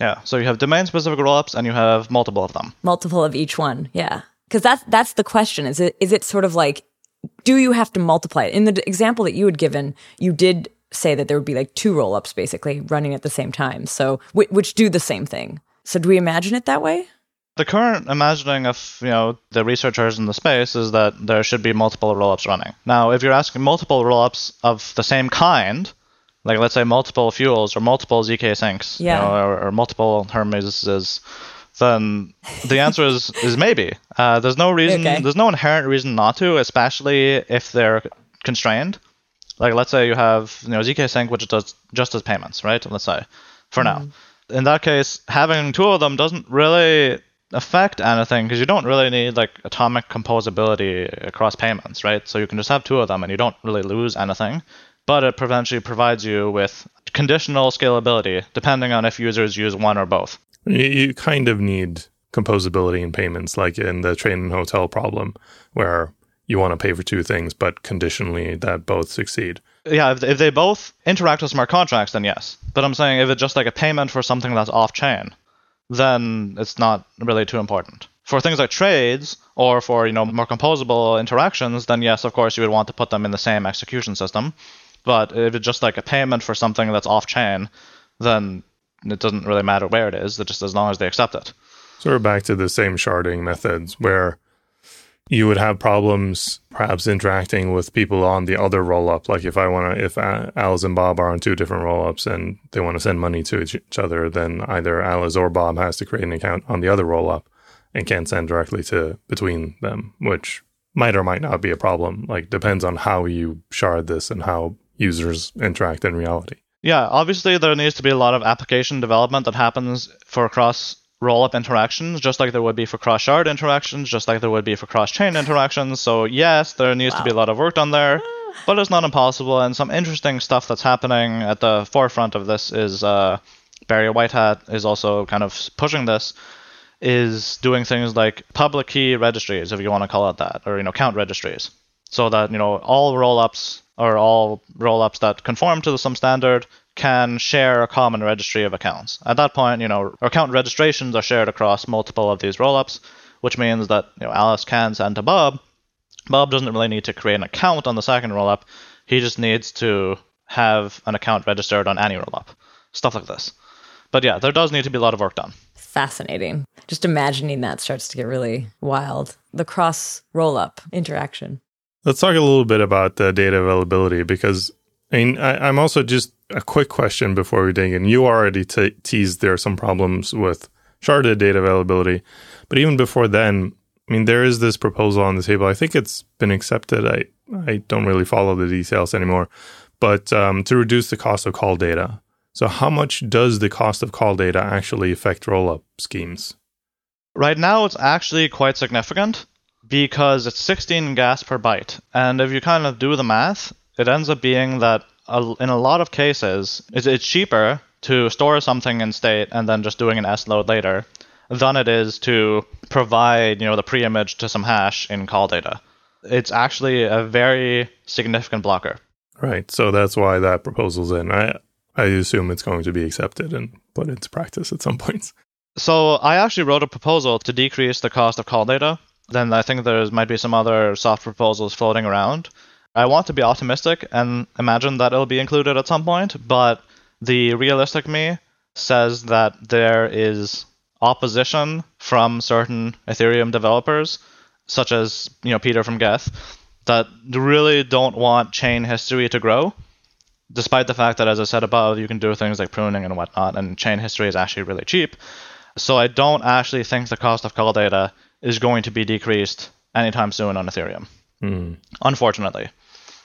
Speaker 3: Yeah. So you have domain specific rollups and you have multiple of them.
Speaker 1: Multiple of each one. Yeah. Cuz that's that's the question. Is it is it sort of like do you have to multiply it? In the example that you had given, you did say that there would be like two rollups basically running at the same time. So which do the same thing. So do we imagine it that way?
Speaker 3: The current imagining of you know the researchers in the space is that there should be multiple rollups running. Now, if you're asking multiple rollups of the same kind, like let's say multiple fuels or multiple zk syncs, yeah. you know, or, or, multiple Hermezes, then the answer is is maybe. Uh, there's no reason. Okay. There's no inherent reason not to, especially if they're constrained. Like let's say you have you know zk sync, which does just as payments, right? Let's say for mm-hmm. now. In that case, having two of them doesn't really affect anything because you don't really need like atomic composability across payments, right? So you can just have two of them and you don't really lose anything, but it potentially provides you with conditional scalability depending on if users use one or both.
Speaker 2: You kind of need composability in payments, like in the train and hotel problem, where you want to pay for two things, but conditionally that both succeed.
Speaker 3: Yeah, if, if they both interact with smart contracts, then yes. But I'm saying if it's just like a payment for something that's off chain, then it's not really too important. For things like trades or for you know more composable interactions, then yes, of course you would want to put them in the same execution system. But if it's just like a payment for something that's off chain, then it doesn't really matter where it is, just as long as they accept it.
Speaker 2: So we're back to the same sharding methods where you would have problems perhaps interacting with people on the other roll up. Like if I want to, if Alice and Bob are on two different roll ups and they want to send money to each other, then either Alice or Bob has to create an account on the other roll up and can't send directly to between them, which might or might not be a problem. Like depends on how you shard this and how users interact in reality.
Speaker 3: Yeah, obviously there needs to be a lot of application development that happens for cross rollup interactions, just like there would be for cross shard interactions, just like there would be for cross chain interactions. So yes, there needs wow. to be a lot of work done there, but it's not impossible. And some interesting stuff that's happening at the forefront of this is uh, Barry Whitehat is also kind of pushing this. Is doing things like public key registries, if you want to call it that, or you know count registries, so that you know all rollups or all rollups that conform to the some standard can share a common registry of accounts. At that point, you know, account registrations are shared across multiple of these rollups, which means that you know Alice can send to Bob. Bob doesn't really need to create an account on the second rollup. He just needs to have an account registered on any rollup. Stuff like this. But yeah, there does need to be a lot of work done.
Speaker 1: Fascinating. Just imagining that starts to get really wild. The cross rollup interaction.
Speaker 2: Let's talk a little bit about the data availability because I mean, I, am also just a quick question before we dig in. You already te- teased there are some problems with sharded data availability, but even before then, I mean, there is this proposal on the table. I think it's been accepted. I I don't really follow the details anymore, but um, to reduce the cost of call data. So, how much does the cost of call data actually affect rollup schemes?
Speaker 3: Right now, it's actually quite significant because it's 16 gas per byte. And if you kind of do the math, it ends up being that in a lot of cases, it's cheaper to store something in state and then just doing an SLOAD later than it is to provide, you know, the pre-image to some hash in call data. It's actually a very significant blocker.
Speaker 2: Right. So that's why that proposal's in. I I assume it's going to be accepted and put into practice at some points.
Speaker 3: So I actually wrote a proposal to decrease the cost of call data. Then I think there might be some other soft proposals floating around. I want to be optimistic and imagine that it'll be included at some point, but the realistic me says that there is opposition from certain Ethereum developers, such as you know Peter from Geth, that really don't want chain history to grow, despite the fact that, as I said above, you can do things like pruning and whatnot, and chain history is actually really cheap. So I don't actually think the cost of call data is going to be decreased anytime soon on Ethereum. Mm. Unfortunately.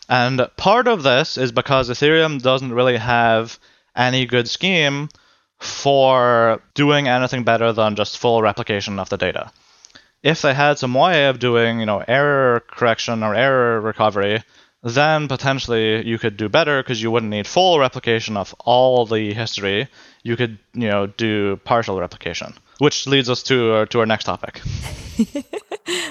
Speaker 3: And part of this is because Ethereum doesn't really have any good scheme for doing anything better than just full replication of the data. If they had some way of doing, you know, error correction or error recovery, then potentially you could do better because you wouldn't need full replication of all the history. You could, you know, do partial replication, which leads us to our, to our next topic.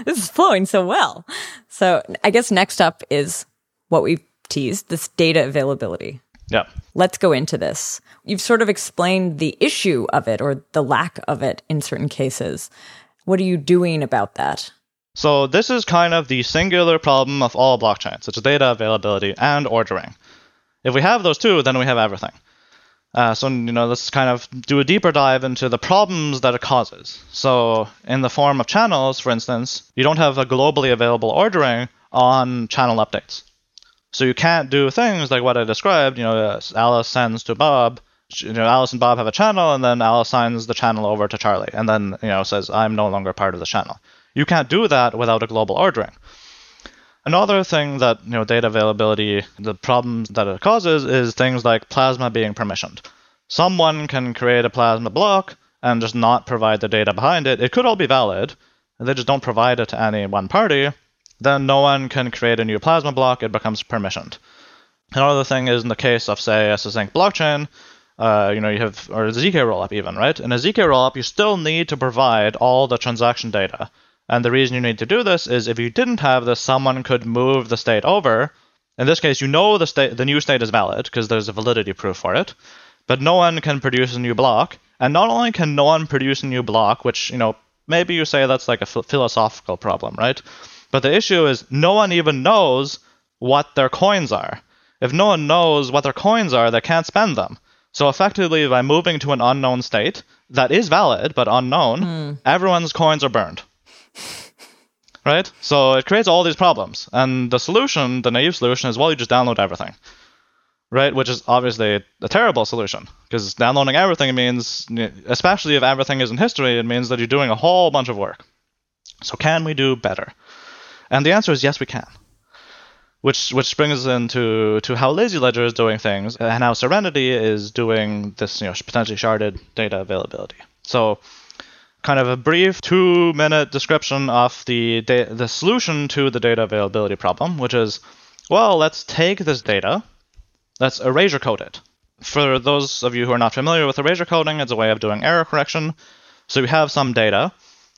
Speaker 1: this is flowing so well. So I guess next up is what we've teased this data availability.
Speaker 3: Yeah.
Speaker 1: Let's go into this. You've sort of explained the issue of it or the lack of it in certain cases. What are you doing about that?
Speaker 3: So, this is kind of the singular problem of all blockchains it's data availability and ordering. If we have those two, then we have everything. Uh, so, you know, let's kind of do a deeper dive into the problems that it causes. So, in the form of channels, for instance, you don't have a globally available ordering on channel updates. So you can't do things like what I described. You know, Alice sends to Bob. You know, Alice and Bob have a channel, and then Alice signs the channel over to Charlie, and then you know says, "I'm no longer part of the channel." You can't do that without a global ordering. Another thing that you know data availability, the problems that it causes is things like Plasma being permissioned. Someone can create a Plasma block and just not provide the data behind it. It could all be valid, and they just don't provide it to any one party, then no one can create a new plasma block. It becomes permissioned. Another thing is in the case of, say, a Sync blockchain, uh, you know, you have, or a ZK rollup even, right? In a ZK rollup, you still need to provide all the transaction data. And the reason you need to do this is if you didn't have this, someone could move the state over. In this case, you know the state, the new state is valid because there's a validity proof for it, but no one can produce a new block. And not only can no one produce a new block, which you know maybe you say that's like a philosophical problem, right? But the issue is no one even knows what their coins are. If no one knows what their coins are, they can't spend them. So effectively, by moving to an unknown state that is valid but unknown, mm. everyone's coins are burned. right? So it creates all these problems. And the solution, the naive solution, is well, you just download everything. Right? Which is obviously a terrible solution because downloading everything means, especially if everything is in history, it means that you're doing a whole bunch of work. So can we do better? And the answer is yes, we can. which which brings us into to how LazyLedger is doing things and how Serenity is doing this you know potentially sharded data availability. So, kind of a brief two-minute description of the da- the solution to the data availability problem, which is, well, let's take this data, let's erasure code it. For those of you who are not familiar with erasure coding, it's a way of doing error correction. So you have some data,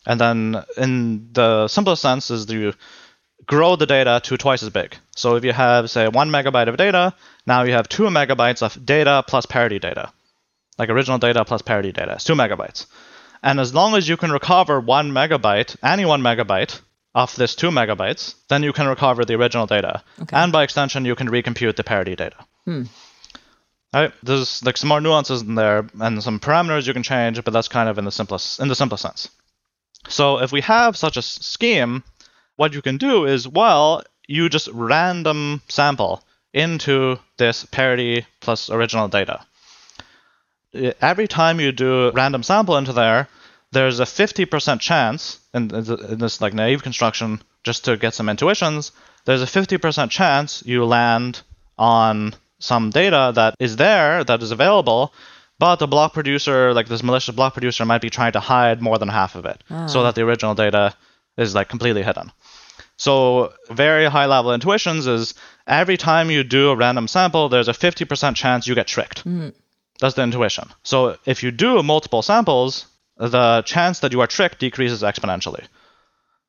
Speaker 3: and then in the simplest sense is you grow the data to twice as big. So if you have, say, one megabyte of data, now you have two megabytes of data plus parity data. Like original data plus parity data. It's two megabytes. And as long as you can recover one megabyte, any one megabyte of this two megabytes, then you can recover the original data.
Speaker 1: Okay.
Speaker 3: And by extension, you can recompute the parity data.
Speaker 1: Hmm.
Speaker 3: Right? There's like some more nuances in there and some parameters you can change, but that's kind of in the simplest in the simplest sense. So if we have such a scheme, what you can do is, well, you just random sample into this parity plus original data. Every time you do a random sample into there, there's a 50% chance, in, in in this like naive construction, just to get some intuitions, there's a 50% chance you land on some data that is there, that is available, but the block producer, like this malicious block producer, might be trying to hide more than half of it, ah. so that the original data is like completely hidden. So very high level intuitions is every time you do a random sample, there's a 50% chance you get tricked. Mm. That's the intuition. So if you do multiple samples, the chance that you are tricked decreases exponentially.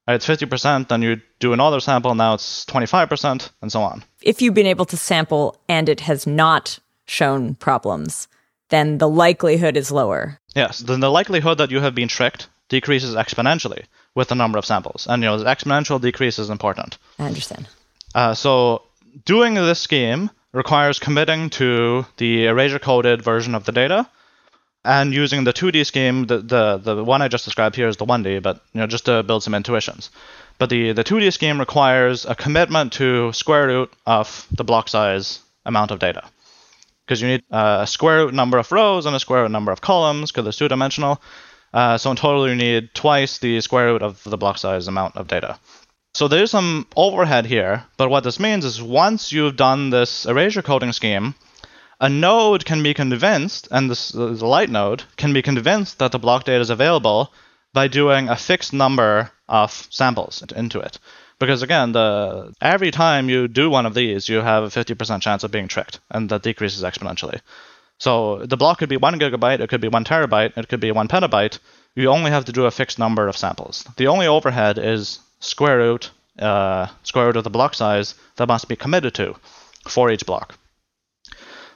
Speaker 3: It's 50%, then you do another sample, now it's 25%, and so on.
Speaker 1: If you've been able to sample and it has not shown problems, then the likelihood is lower.
Speaker 3: Yes, then the likelihood that you have been tricked decreases exponentially with the number of samples. And you know, the exponential decrease is important.
Speaker 1: I understand.
Speaker 3: Uh, so doing this scheme requires committing to the erasure coded version of the data and using the 2D scheme, the, the, the one I just described here is the 1D, but you know, just to build some intuitions. But the, the 2D scheme requires a commitment to square root of the block size amount of data. Because you need uh, a square root number of rows and a square root number of columns, because it's two dimensional. Uh, so in total, you need twice the square root of the block size amount of data. So there's some overhead here, but what this means is once you've done this erasure coding scheme, a node can be convinced, and this uh, the light node can be convinced that the block data is available by doing a fixed number of samples into it. Because again, the every time you do one of these, you have a 50% chance of being tricked, and that decreases exponentially. So the block could be one gigabyte, it could be one terabyte, it could be one petabyte. You only have to do a fixed number of samples. The only overhead is square root, uh, square root of the block size that must be committed to for each block.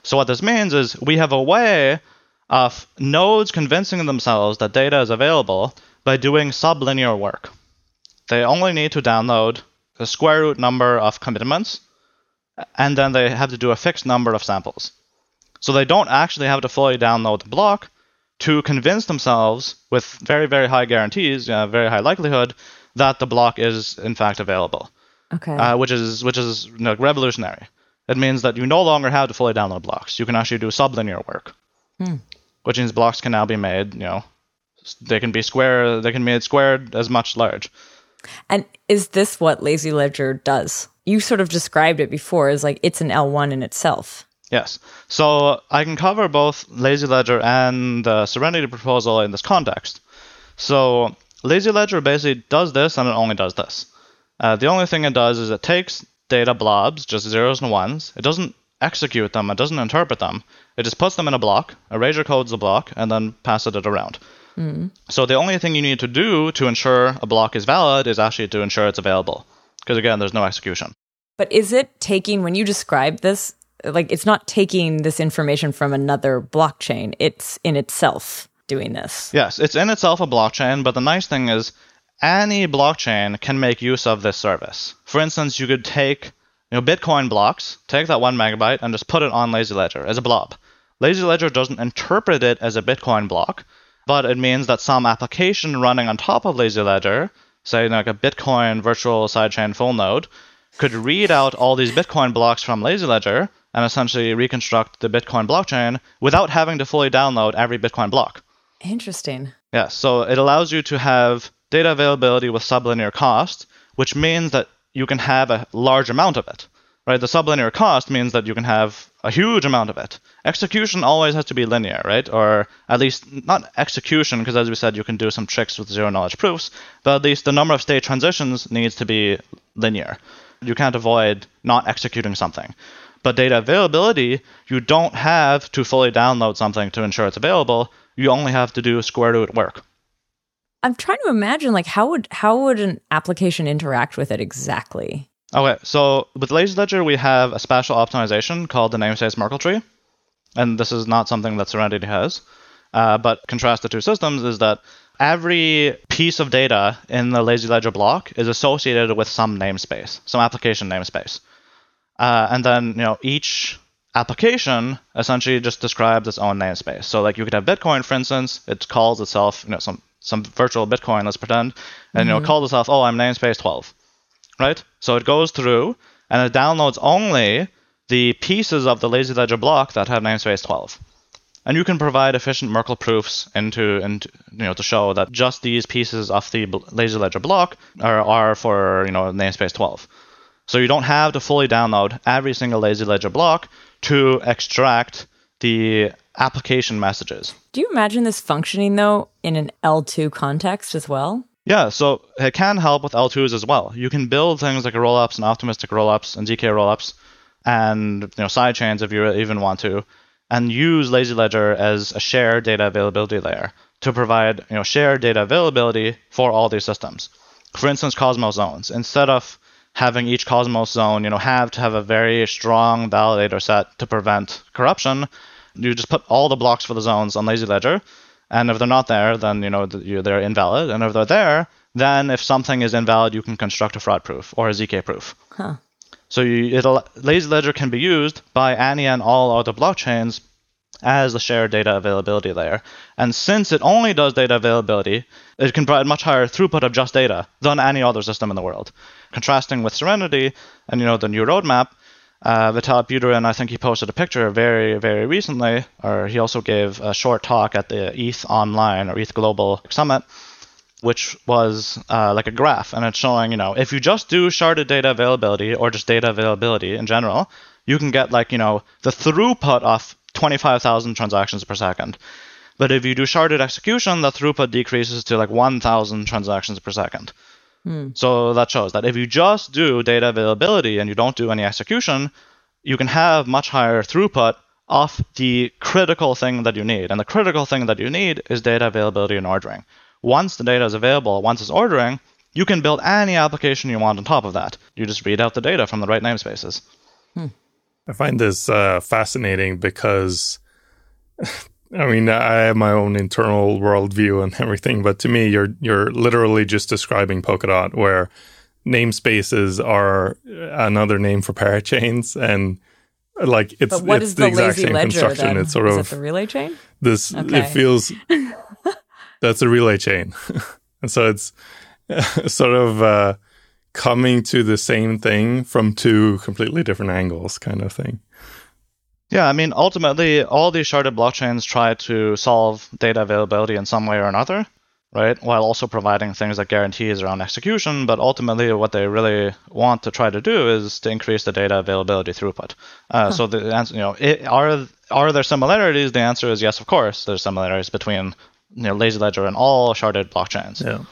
Speaker 3: So what this means is we have a way of nodes convincing themselves that data is available by doing sublinear work. They only need to download a square root number of commitments, and then they have to do a fixed number of samples. So they don't actually have to fully download the block to convince themselves with very, very high guarantees, uh, very high likelihood, that the block is in fact available,
Speaker 1: Okay.
Speaker 3: uh, which is which is you know, revolutionary. It means that you no longer have to fully download blocks. You can actually do sublinear work, which means blocks can now be made. You know, they can be square. They can be made squared as much large.
Speaker 1: and is this what Lazy Ledger does? You sort of described it before as like it's an L1 in itself.
Speaker 3: Yes. So I can cover both Lazy Ledger and the Serenity proposal in this context. So Lazy Ledger basically does this and it only does this. Uh, the only thing it does is it takes data blobs, just zeros and ones. It doesn't execute them, it doesn't interpret them. It just puts them in a block, erasure codes the block, and then passes it around. So the only thing you need to do to ensure a block is valid is actually to ensure it's available. Because again, there's no execution.
Speaker 1: But is it taking, when you describe this, like it's not taking this information from another blockchain, it's in itself doing this.
Speaker 3: Yes, it's in itself a blockchain, but the nice thing is any blockchain can make use of this service. For instance, you could take you know Bitcoin blocks, take that one megabyte, and just put it on Lazy Ledger as a blob. Lazy Ledger doesn't interpret it as a Bitcoin block, but it means that some application running on top of Lazy Ledger, say like a Bitcoin virtual sidechain full node, could read out all these Bitcoin blocks from Lazy Ledger and essentially reconstruct the Bitcoin blockchain without having to fully download every Bitcoin block.
Speaker 1: Interesting.
Speaker 3: Yeah, so it allows you to have data availability with sublinear cost, which means that you can have a large amount of it. right? The sublinear cost means that you can have a huge amount of it. Execution always has to be linear, right? Or at least not execution, because as we said, you can do some tricks with zero knowledge proofs, but at least the number of state transitions needs to be linear. You can't avoid not executing something. But data availability, you don't have to fully download something to ensure it's available. You only have to do a square root work.
Speaker 1: I'm trying to imagine like how would how would an application interact with it exactly?
Speaker 3: Okay, so with Lazy Ledger, we have a special optimization called the namespace Merkle tree, and this is not something that Serenity has. Uh, but contrast the two systems is that every piece of data in the Lazy Ledger block is associated with some namespace, some application namespace, uh, and then you know each application essentially just describes its own namespace. So like you could have Bitcoin, for instance, it calls itself you know some some virtual Bitcoin, let's pretend, and mm-hmm. you know calls itself, oh, I'm namespace 12 right? So it goes through and it downloads only the pieces of the lazy ledger block that have namespace 12. And you can provide efficient Merkle proofs into, into you know to show that just these pieces of the lazy ledger block are, are for you know namespace 12. So you don't have to fully download every single lazy ledger block to extract the application messages.
Speaker 1: Do you imagine this functioning though in an L2 context as well?
Speaker 3: Yeah, so it can help with L2s as well. You can build things like rollups and optimistic rollups and ZK rollups and you know sidechains if you even want to, and use Lazy Ledger as a shared data availability layer to provide you know shared data availability for all these systems. For instance, Cosmos zones. Instead of having each Cosmos zone, you know, have to have a very strong validator set to prevent corruption, you just put all the blocks for the zones on Lazy Ledger and if they're not there, then you know they're invalid. And if they're there, then if something is invalid, you can construct a fraud proof or a ZK proof.
Speaker 1: Huh.
Speaker 3: So you, Lazy Ledger can be used by any and all other blockchains as the shared data availability layer. And since it only does data availability, it can provide much higher throughput of just data than any other system in the world. Contrasting with Serenity and you know the new roadmap, uh, Vitalik Buterin, I think he posted a picture very, very recently, or he also gave a short talk at the ETH Online or ETH Global Summit, which was uh, like a graph, and it's showing, you know, if you just do sharded data availability or just data availability in general, you can get like, you know, the throughput of 25,000 transactions per second. But if you do sharded execution, the throughput decreases to like 1,000 transactions per second. Hmm. So that shows that if you just do data availability and you don't do any execution, you can have much higher throughput of the critical thing that you need. And the critical thing that you need is data availability and ordering. Once the data is available, once it's ordering, you can build any application you want on top of that. You just read out the data from the right namespaces.
Speaker 2: Hmm. I find this uh, fascinating because I mean, I have my own internal worldview and everything, but to me, you're you're literally just describing Polkadot, where namespaces are another name for parachains, and like it's
Speaker 1: but what
Speaker 2: it's
Speaker 1: is the,
Speaker 2: the exact
Speaker 1: lazy
Speaker 2: same
Speaker 1: ledger,
Speaker 2: construction.
Speaker 1: Then?
Speaker 2: It's sort
Speaker 1: is
Speaker 2: of
Speaker 1: the relay chain.
Speaker 2: This
Speaker 1: okay.
Speaker 2: it feels that's a relay chain, and so it's sort of uh, coming to the same thing from two completely different angles, kind of thing.
Speaker 3: Yeah, I mean, ultimately, all these sharded blockchains try to solve data availability in some way or another, right? While also providing things like guarantees around execution. But ultimately, what they really want to try to do is to increase the data availability throughput. Uh, huh. So the answer, you know, it, are are there similarities? The answer is yes, of course. There's similarities between you know Lazy Ledger and all sharded blockchains.
Speaker 2: Yeah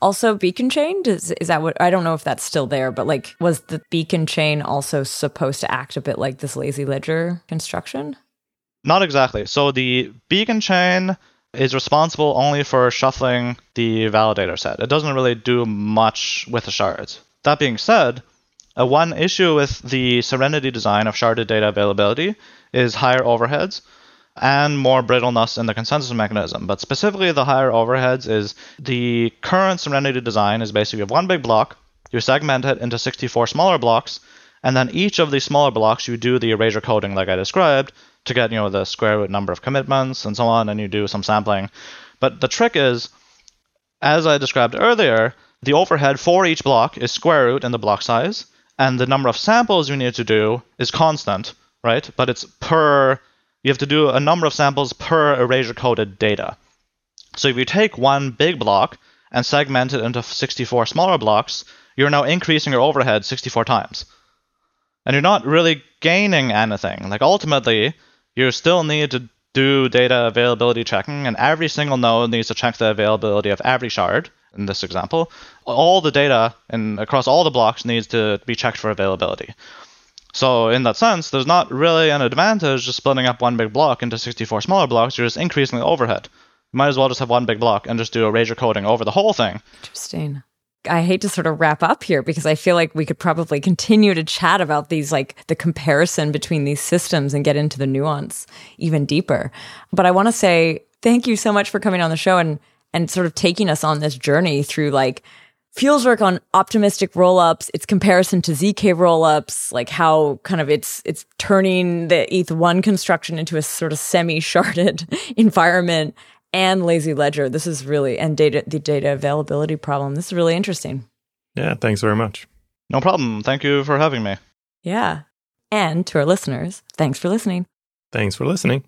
Speaker 1: also beacon chained is, is that what i don't know if that's still there but like was the beacon chain also supposed to act a bit like this lazy ledger construction?
Speaker 3: Not exactly. So the beacon chain is responsible only for shuffling the validator set. It doesn't really do much with the shards. That being said uh, one issue with the serenity design of sharded data availability is higher overheads and more brittleness in the consensus mechanism. But specifically, the higher overheads is the current Serenity design is basically you have one big block, you segment it into 64 smaller blocks, and then each of these smaller blocks you do the erasure coding like I described to get you know the square root number of commitments and so on, and you do some sampling. But the trick is, as I described earlier, the overhead for each block is square root in the block size, and the number of samples you need to do is constant, right? But it's per you have to do a number of samples per erasure coded data. So if you take one big block and segment it into 64 smaller blocks, you're now increasing your overhead 64 times. and you're not really gaining anything. Like ultimately, you still need to do data availability checking, and every single node needs to check the availability of every shard. In this example, all the data and across all the blocks needs to be checked for availability. So in that sense, there's not really an advantage just splitting up one big block into 64 smaller blocks. You're just increasing the overhead. You might as well just have one big block and just do erasure coding over the whole thing.
Speaker 1: Interesting. I hate to sort of wrap up here because I feel like we could probably continue to chat about these, like the comparison between these systems and get into the nuance even deeper. But I want to say thank you so much for coming on the show and, and sort of taking us on this journey through like Fuel's work on optimistic rollups, its comparison to ZK rollups, like how kind of it's it's turning the ETH1 construction into a sort of semi-sharded environment and lazy ledger. This is really and data the data availability problem. This is really interesting.
Speaker 2: Yeah, thanks very much.
Speaker 3: No problem. Thank you for having me.
Speaker 1: Yeah. And to our listeners, thanks for listening.
Speaker 2: Thanks for listening.